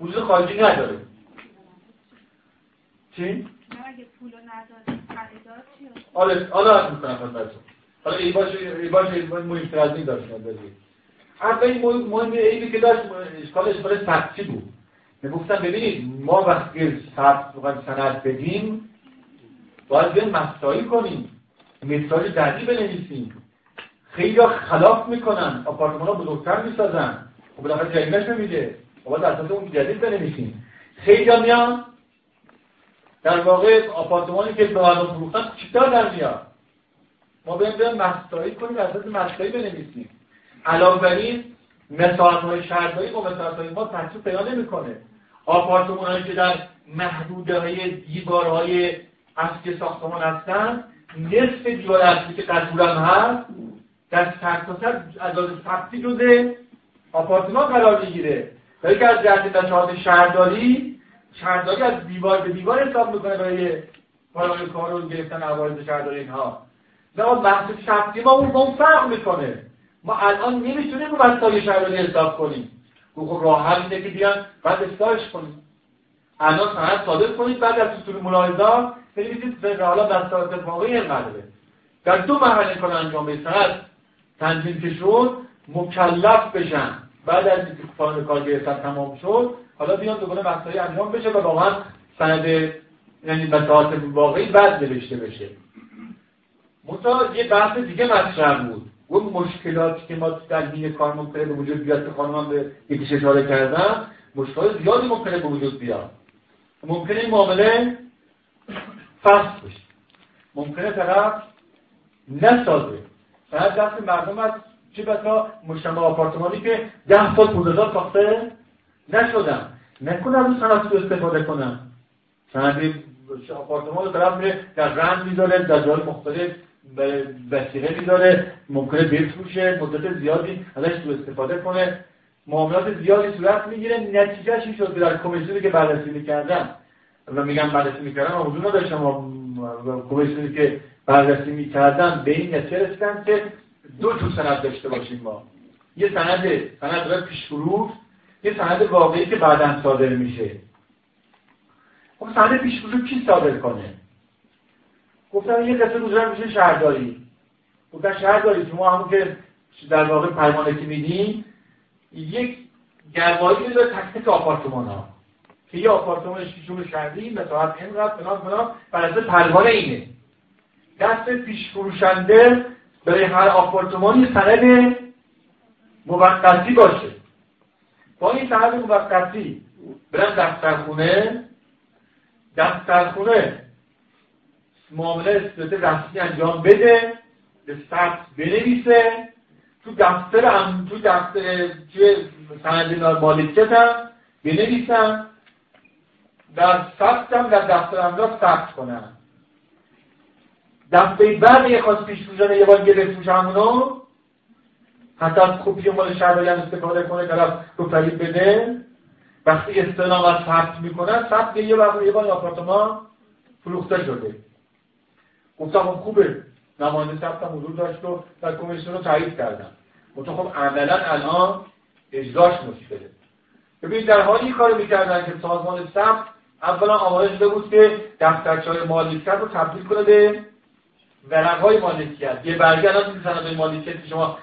وجود خارجی نداره. چی؟ آره حالا می‌کنم خدمتتون. حالا ای باشه ای باشه باشه از این داشت این مهم عیبی که داشت اشکال اشکال سختی بود. گفتم ببینید ما وقتی ثبت سند بدیم باید بیان مسایی کنیم. مثال جدی بنویسیم. خیلی خلاف می‌کنن. آپارتمان ها بزرگتر می‌سازن. خب بالاخره جریمهش نمیده. خب باید اساس اون جدید بنویسیم. خیلی میان در واقع آپارتمانی که به مردم فروختن کوچکتر در میاد. ما بیان بیان مسایی کنیم اساس مسایی بنویسیم. علاوه بر این مساحت های شهرداری با مساحت های ما تحصیل پیدا نمی‌کنه. آپارتمان هایی که در محدوده های دیوارهای اصلی ساختمان هستن نصف دیوار اصلی که قصورم هست در سرتاسر عداد ثبتی جزء آپارتمان قرار می‌گیره. ولی که از جهت نشاط شهرداری شهرداری از دیوار به دیوار حساب می‌کنه برای پایان کار رو گرفتن عوارض شهرداری اینها. نه بحث شخصی ما اون با فرق می‌کنه. ما الان نمی‌تونیم رو بستای شهرداری حساب کنیم. خب راه حل اینه که بیان بعد اصلاحش کنیم. الان سند صادر کنید بعد از سطور ملاحظات بنویسید به حالا بستایت واقعی اینقدره در دو مرحله کار انجام سند تنظیم که شد مکلف بشن. بعد از اینکه فایل کار گرفتن تمام شد حالا بیان دوباره مسائل انجام بشه و واقعا سند یعنی بساط واقعی بعد نوشته بشه. منتها یه بحث دیگه مطرح بود. اون مشکلاتی که ما در حین کار ممکنه به وجود بیاد که خانم به یکیش اشاره کردم مشکلات زیادی ممکنه به وجود بیاد. ممکنه این معامله فصل بشه ممکنه طرف نسازه. هر دست مردم از چه بسا مجتمع آپارتمانی که ده سال پوزدار ساخته نشدن. نکنه از اون سند استفاده کنن سند آپارتمان رو طرف میره در رند می‌ذاره در جای مختلف وسیله میداره ممکنه بفروشه مدت زیادی ازش تو استفاده کنه. معاملات زیادی صورت می‌گیره. نتیجهش این شد در کمیسیونی که بررسی می‌کردم و میگم بررسی می‌کردم موضوع نداشتم. کمیسیونی که بررسی می‌کردم به این نتیجه رسیدن که دو جور سند داشته باشیم ما. یه سند سند پیش پیشفروش یه سند واقعی که بعدا صادر میشه. خب سند پیشفروش کی صادر کنه؟ گفتم یه قصه گذارم میشه شهرداری. گفتن شهرداری شما همون که در واقع پروانه که میدین یک گرمایی میده تک تک آپارتمان ها که یه آپارتمان شیشون شهری ساعت اینقدر فلان فلان بر پروانه اینه. دست پیش فروشنده برای هر آپارتمانی سند موقتی باشه. با این سند موقتی برن دفترخونه. دفترخونه معامله صورت رسمی انجام بده به ثبت بنویسه. تو دفتر هم تو دفتر توی سند مالکیت هم بنویسن. در هم در دفتر املاک ثبت کنن دفعه بعد یه خواست پیش یه بار یه بفروش همونو حتی از کپی مال شهرداری هم استفاده کنه طرف رو بده. وقتی استنام از ثبت می‌کنن ثبت یه بار یه بار آپارتمان فروخته شده. گفتم خب خوبه. نماینده ثبت هم حضور داشت و در کمیسیون رو تایید کردم. منتها خب عملا الان اجراش مشکله. ببینید در حالی کار می‌کردن که سازمان ثبت اولا آماده شده بود که دفترچه های مالکیت رو تبدیل کنه به ورق های مالکیت یه برگه الان این سند مالکیت که شما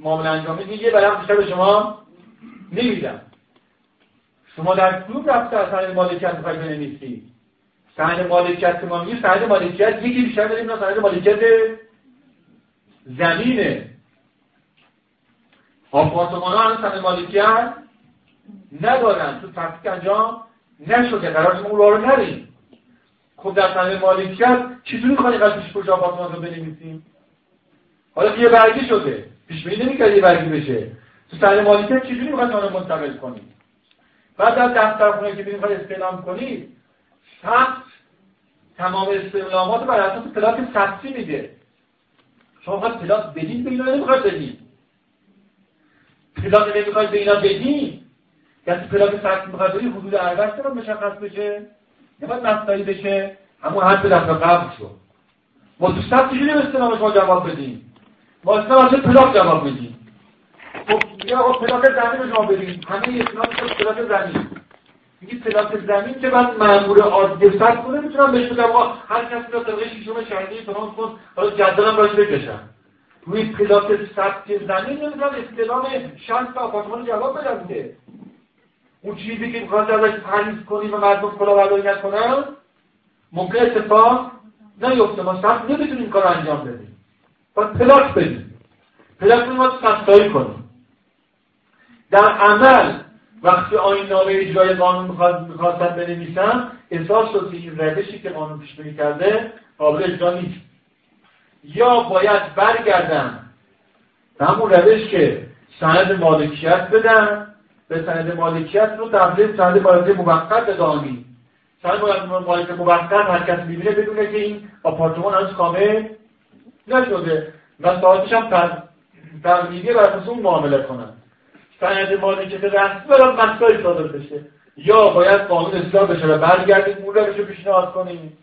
معامله انجام می‌دید یه ورق بیشتر به شما نمیدم شما در کدوم دفتر سند مالکیت می‌خواید بنویسید سند مالکیت ما میگه سند مالکیت یکی بیشتر داریم نه سند مالکیت زمینه. آپارتمان ها سند مالکیت ندارن. تو تحقیق انجام نشده قرار اون رو نریم. خب در سند مالکیت چطوری می‌خواد اینقدر پیش پشت آپارتمان رو بنویسیم؟ حالا یه برگی شده. پیش بینی نمی‌کرد یه برگی بشه. تو سند مالکیت چجوری می‌خواد آن منتقل کنید بعد در دفتر خونه که می‌خواد استعلام کنید ثبت تمام استعلامات بر اساس پلاک سطحی میده. شما می‌خواد پلاک بدین به اینا نمی‌خواد بدین. پلاک نمی‌خواد به اینا بدین کسی پلاک می‌خواد بدین حدود اربعه رو مشخص بشه نباید مستایی بشه همون حد دفعه قبل شد. ما تو سطح چجوری به استعلام شما جواب بدیم. ما استعلام پلاک جواب میدیم خب یا پلاک زمین رو شما بدیم. همه استعلام پلاک زمین. میگه پلاک زمین که من مامور عادی سر کنه می‌تونم بهش بگم هر کسی رو طبقه شیشم شهری فلان کن حالا جدولم راش بکشم روی پلاک سطح زمین نمی‌تونم استعلام شانس آپارتمان جواب بدم که. اون چیزی که می‌خواد ازش پریز کنی و مردم کلا برداری نکنن ممکن اتفاق نیفته. ما سخت نمی‌تونیم کار انجام بدیم. باید پلاک بدیم. پلاک رو باید سختایی کنیم. در عمل وقتی آین نامه اجرای قانون می‌خواستن بنویسن احساس شد که این روشی که قانون پیش بینی کرده قابل اجرا نیست. یا باید برگردن به همون روش که سند مالکیت بدن به سند مالکیت رو تبدیل سند مالکیت موقت بدانی سند مالکیت موقت هر کس می‌بینه بدونه که این آپارتمان هنوز کامل نشده و ساعتش هم تقلیدی بر اساس اون معامله کنن. سند مالکیت رسمی برای مسائل صادر بشه. یا باید قانون اصلاح بشه و برگردیم اون روش رو پیشنهاد کنیم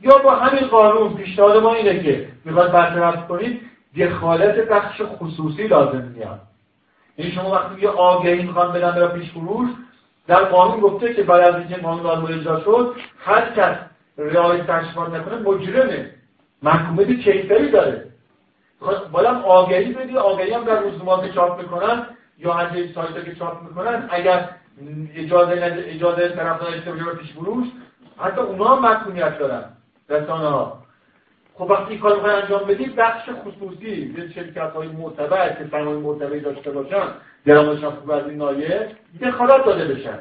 یا با همین قانون پیشنهاد ما اینه که می‌خواد برطرف کنید دخالت بخش خصوصی لازم میاد. یعنی شما وقتی یه آگهی می‌خوان بدن برای پیش فروش در قانون گفته که بعد از اینکه قانون آلمان اجرا شد هر کس رعایت تشکیل نکنه مجرمه. محکومیت کیفری داره. باید آگهی بدی آگهی هم در روزنامه چاپ می‌کنن یا هر سایت که چاپ می‌کنن اگر اجازه اجازه طرف داشته باشه پیش فروش حتی اونا هم محکومیت دارن. رسانه ها خب وقتی کار می‌خوای انجام بدید بخش خصوصی یه شرکت های معتبر که سرمایه معتبری داشته باشن درآمدشون خوب از این نایه دخالت داده بشن.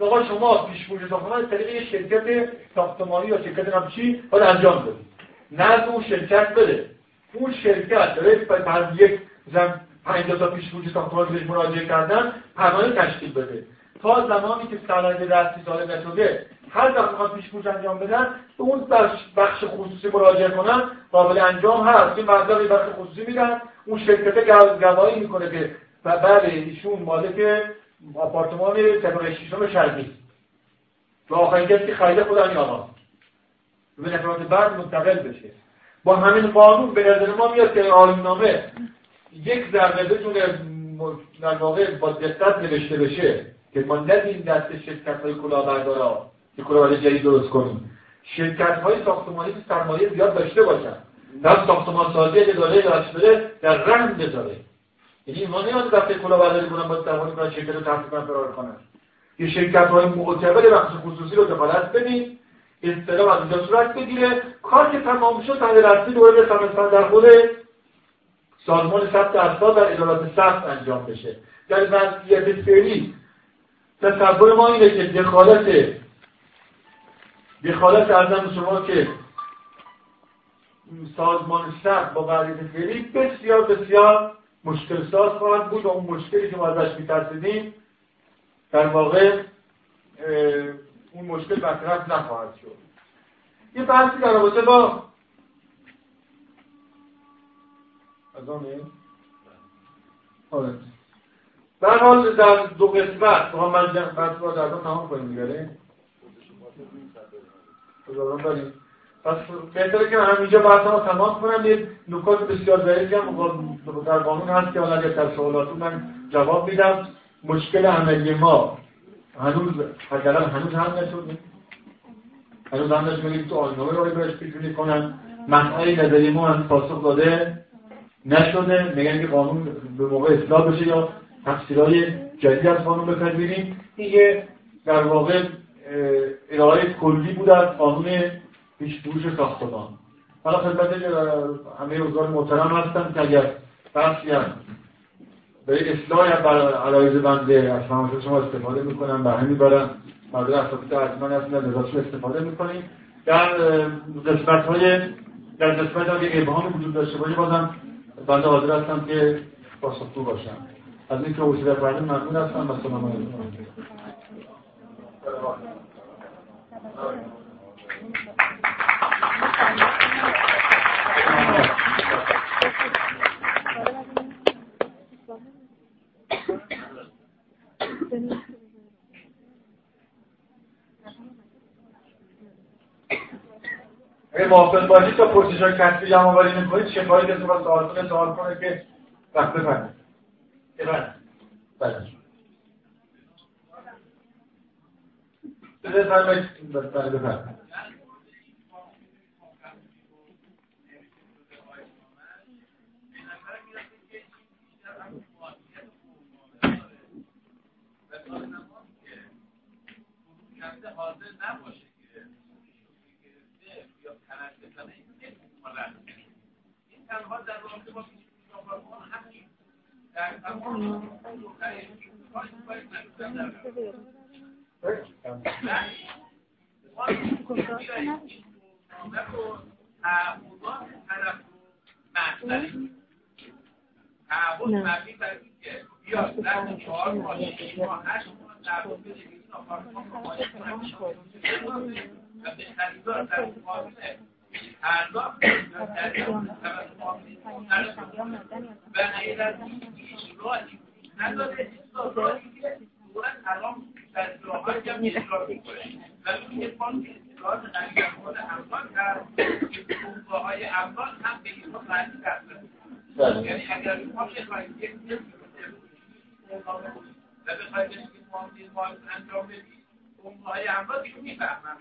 آقا شما پیش ساختمان از طریق یه شرکت ساختمانی یا شرکت نمیچی باید انجام بدید. نه اون شرکت بده. اون شرکت داره پر یک زن 50 تا پیش فروش ساختمان بهش مراجعه کردن پروانه تشکیل بده. تا زمانی که سند دستی صادر نشده هر وقت می‌خواد پیش انجام بدن به اون بخش خصوصی مراجعه کنن قابل انجام هست. این بخش خصوصی میدن اون شرکت گواهی می‌کنه که بله ایشون مالک آپارتمان طبقه ششم شرقی. و آخرین کسی که خود این آقا. به نفرات بعد منتقل بشه. با همین قانون به نظر ما میاد که نامه یک ذره بتونه در واقع با دقت نوشته بشه. که ما ندیم دست شرکت های کلاهبردارا که کلاهبردار جدید درست کنیم. شرکت های ساختمانی که سرمایه زیاد داشته باشن. در ساختمان سازی اگه داره بده در رحم بذاره یعنی ما نیاز دفعه کلاهبرداری کنن با توانی کنن شرکت رو تحصیل کنن فرار کنن. یه شرکت های معتبر بخش خصوصی رو دخالت بدیم. استلام از اینجا صورت بگیره. کار که تمام شد تحت رسمی دوره مثلا در خود سازمان ثبت اسناد در ادارات ثبت انجام بشه. در وضعیت فعلی تصور ما اینه که دخالت دخالت ارزم شما که سازمان ثبت با وضعیت فعلی بسیار بسیار مشکل ساز خواهد بود و اون مشکلی که ما ازش میترسیدیم در واقع اون مشکل برطرف نخواهد شد. یه بحثی در رابطه با از آره. به حال در دو قسمت با من بحث با در تمام کنیم دیگه داریم پس بهتره که من اینجا بحث رو تمام کنم. یه نکات بسیار ضعیفی هم در قانون هست که حالا در من جواب میدم. مشکل عملی ما هنوز حداقل هنوز هم نشد هنوز هم نشد تو آنامه رو بهش پیشونی کنن. مسئله نظری ما هم پاسخ داده نشده. میگن که قانون به موقع اصلاح بشه یا تفسیرهای جدید از قانون بپذیریم. این در واقع ارائه کلی بود از قانون پیش فروش ساختمان. حالا خدمت همه روزگار محترم هستم که اگر بحثی هم به اصلاح بر علایز بنده از فرمایش شما استفاده می‌کنم همین می‌برم مورد اساتید من هستن در استفاده می‌کنیم. در قسمت های در قسمت اگه ابهامی وجود داشته باشه بازم بنده حاضر هستم که پاسخگو باشم. از اینکه حوصله فرمون ممنون هستم و سلام علیکم اگه موافق باشید تا پرسش های کسبی جمع آوری می‌کنید چه کاری کسی با سوال کنه سوال کنه که وقت بفرمید بله بفرمایید حاضر نباشه این تنها در رابطه با در تمام تعهدات طرف رو تعهد مبنی بر اینکه بیاد در چهار ماه ماه هشت ماه تعهد بده که این آپارتمان رو باید و به خریدار در مقابل پرداخت و که که به اینها معنی دست اگر ما بخواهیم یک و بخواهیم یک معامله مال انجام بدیم حقوقه های اموال دیگه می‌فهمن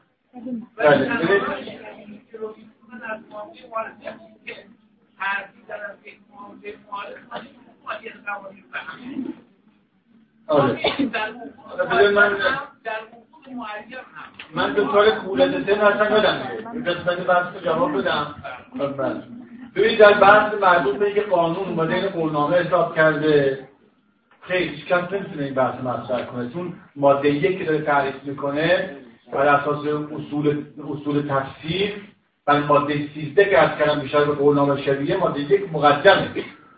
آره. من به طور کولت سن اصلا یادم قسمت بحث جواب بدم. ببینید در بحث مربوط به اینکه قانون اومده این قولنامه حساب کرده خیلی هیچ کس نمی‌تونه این بحث مطرح کنه. چون ماده یک که داره تعریف می‌کنه بر اساس اصول اصول تفسیر و ماده 13 که از کردم بیشتر به قولنامه شریعه ماده یک مقدمه.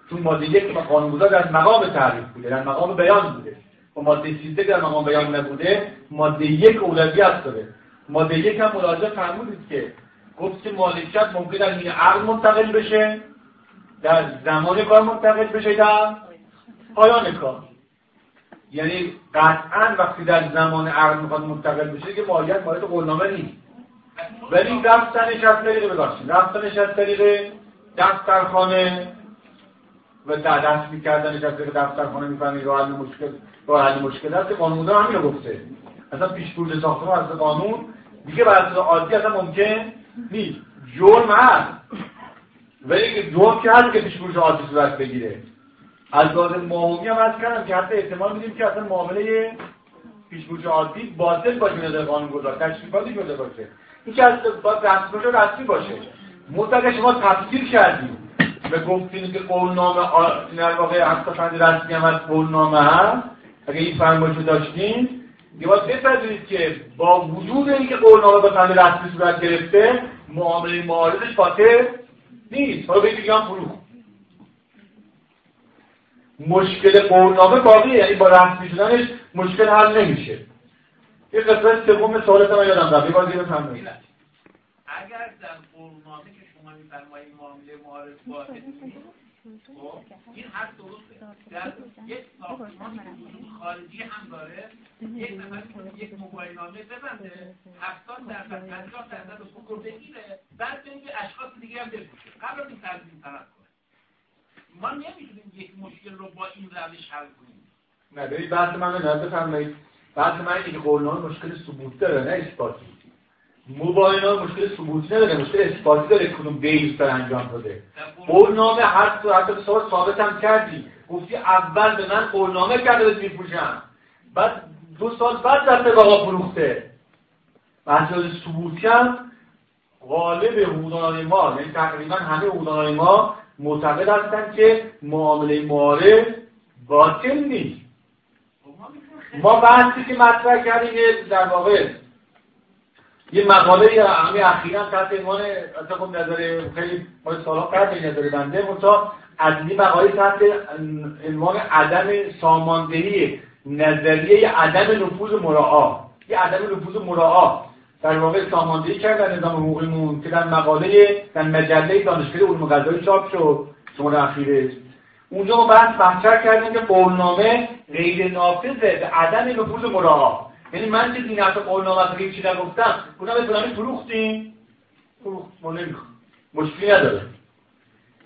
چون ماده یک قانونگذار در مقام تعریف بوده در مقام بیان بوده. و ماده 13 در مقام بیان نبوده ماده یک اولویت داره. ماده یک هم ملاحظه فرمودید که گفت که مالکیت ممکن در این عقل منتقل بشه در زمان کار منتقل بشه در پایان کار. یعنی قطعا وقتی در زمان عقل می‌خواد منتقل بشه که مالیت مالیت قولنامه نیست. ولی رفتنش از طریق ببخشید. رفتنش از طریق دفترخانه و دست میکردنش از طریق دفترخانه می‌فهمید راه حل مشکل راه حل مشکل است. قانون همین رو گفته. اصلا پیش بورد ساختمان از قانون دیگه بر عادی اصلا ممکن نیست. جرم هست. ولی جرم که هست که پیش عادی صورت بگیره. از لحاظ ماهومی هم از کردم که حتی احتمال میدیم که اصلا معامله پیشگوش عادی باطل باشه نظر قانون گذار تشریفاتی شده باشه. این که از رسمی رسمی باشه. مطلق شما تفسیر کردیم. به گفتین که قولنامه در واقع حتی رسمی هم از قولنامه هست. اگه این فرمایش داشتین یه باید بپذیرید که با وجود اینکه قولنامه به فند رسمی صورت گرفته معامله معارضش باطل نیست. حالا بگید هم مشکل قولنامه باقیه. یعنی با رسمی شدنش مشکل حل نمیشه. یه قسمت سوم سوالت من یادم رفت. بار دیگه بفرمایید. اگر در قولنامه که شما میفرمایید معامله معارض واحد خب این هر درسته. در یک ساختمان خارجی هم داره. یک نفر یک موبایل نامه ببنده 70 درصد 50 درصد رو بگیره بعد اینکه اشخاص دیگه هم بفروشه قبل از این تنظیم طرف ما نمی‌تونیم یک مشکل رو با این روش حل کنیم. نه ببینید بحث من رو بفرمایید. بحث من اینه که قولنامه مشکل ثبوت داره نه اثباتی. مباینات مشکل ثبوتی نداره مشکل اثباتی داره کدوم بیل در انجام داده. قولنامه هر صورت به صورت ثابت هم کردی. گفتی اول به من قولنامه کرده به میپوشم بعد دو سال بعد در آقا فروخته. بحث ثبوتی هم غالب حقوقدانان ما یعنی تقریبا همه حقوقدانان ما معتقد هستن که معامله ماره باطل نیست. ما بحثی که مطرح کردیم در واقع یه مقاله همه اخیرا تحت عنوان اصلا خب نظر خیلی مال سالها قبل نظر بنده منتها از این مقاله تحت عنوان عدم ساماندهی نظریه عدم نفوذ مراعا یه عدم نفوذ مراعا در واقع ساماندهی کرد در نظام حقوقیمون که در مقاله در مجله دانشگاه علوم قضایی چاپ شد شماره اخیرش اونجا ما بحث مطرح کردیم که قولنامه غیر نافذه به عدم نفوذ مراعا یعنی من که دین حتی قولنامه رو چی نگفتم گفتم به فلانی فروختیم فروخت ما نمی‌خوام. مشکلی نداره.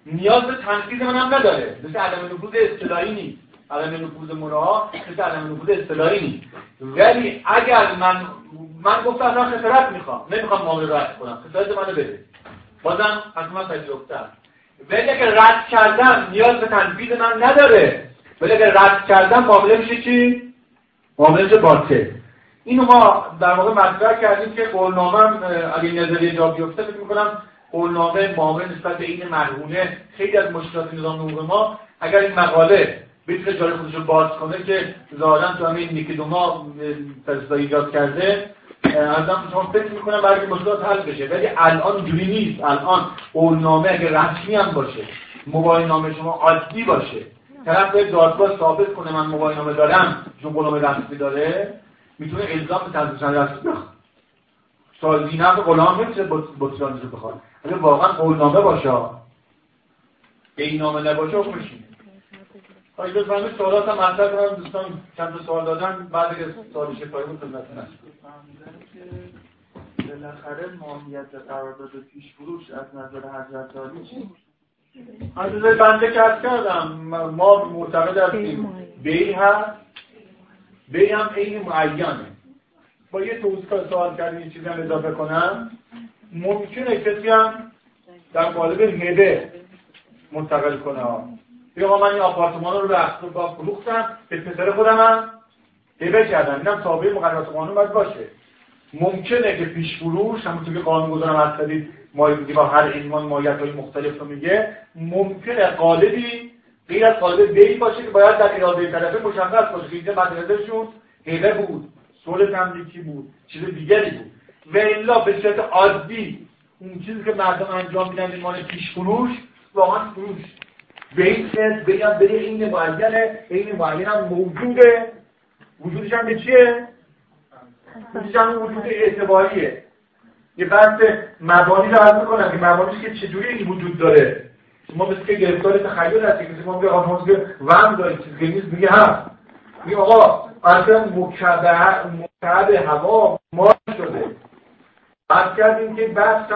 نیاز به تنفیذ من هم نداره. مثل عدم نفوذ اصطلاحی نیست. عدم نفوذ مراعا مثل عدم نفوذ اصطلاحی نیست. ولی اگر من من گفتم من خسارت می‌خوام نمی‌خوام معامله رد کنم خسارت منو بده. بازم حتما پذیرفتم ولی اگر رد کردم نیاز به تنفیذ من نداره ولی اگر رد کردم معامله میشه چی؟ معامله میشه باطل. اینو ما در واقع مطرح کردیم که قولنامه اگه نظریه جا بیفته فکر می‌کنم قولنامه معامله نسبت به این مرهونه خیلی از مشکلات نظام حقوق ما اگر این مقاله بتونه جای خودش رو باز کنه که ظاهرا تو همین یکی دو ماه ایجاد کرده ازم شما فکر می‌کنم برای مشکلات حل بشه. ولی الان جوری نیست. الان قولنامه اگه رسمی هم باشه موبایل نامه شما عادی باشه طرف به دادگاه ثابت کنه من موبایل نامه دارم چون قولنامه رسمی داره می‌تونه الزام به تدریس رسمی بخواد. هم غلام نمیشه بطلانش رو بخواد. اگه واقعا قولنامه باشه این نامه نباشه حکمش آیا بفرمایید سوالات هم مطرح کنم دوستان چند سوال دادن بعد که سوال شفایی بود خدمت بالاخره ماهیت قرارداد پیش فروش از نظر حضرت عالی چی حضرت بنده کس کردم. ما معتقد هستیم بی هست بی هم عین معینه. با یه توضیح سوال کردیم چیزی هم اضافه کنم. ممکنه کسی هم در قالب هبه منتقل کنه. بیا من این آپارتمان رو به فروختم به پسر خودم هم هبه کردم اینم تابع مقررات قانون باید باشه. ممکنه که پیش فروش همونطور که قانون گذارم از مایی با هر عنوان مایت های مختلف رو میگه ممکنه قالبی غیر از قالب بی باشه که باید در اراده طرفه مشخص باشه که اینجا مدرسهشون هبه بود صلح تملیکی بود چیز دیگری بود. و الا به صورت عادی اون چیزی که مردم انجام میدن این پیش فروش واقعا فروش. به این سنس بگم به این معینه این معین هم موجوده. وجودش هم به چیه؟ وجود جمع وجود اعتباریه. یه بحث مبانی رو عرض می‌کنم که مبانیش که چجوری این وجود داره. شما مثل که گرفتار تخیل هستی که شما میگه آنها که وهم داره چیزی نیست میگه هم. میگه آقا اصلا مکعب هوا ما شده. بحث کردیم که بحث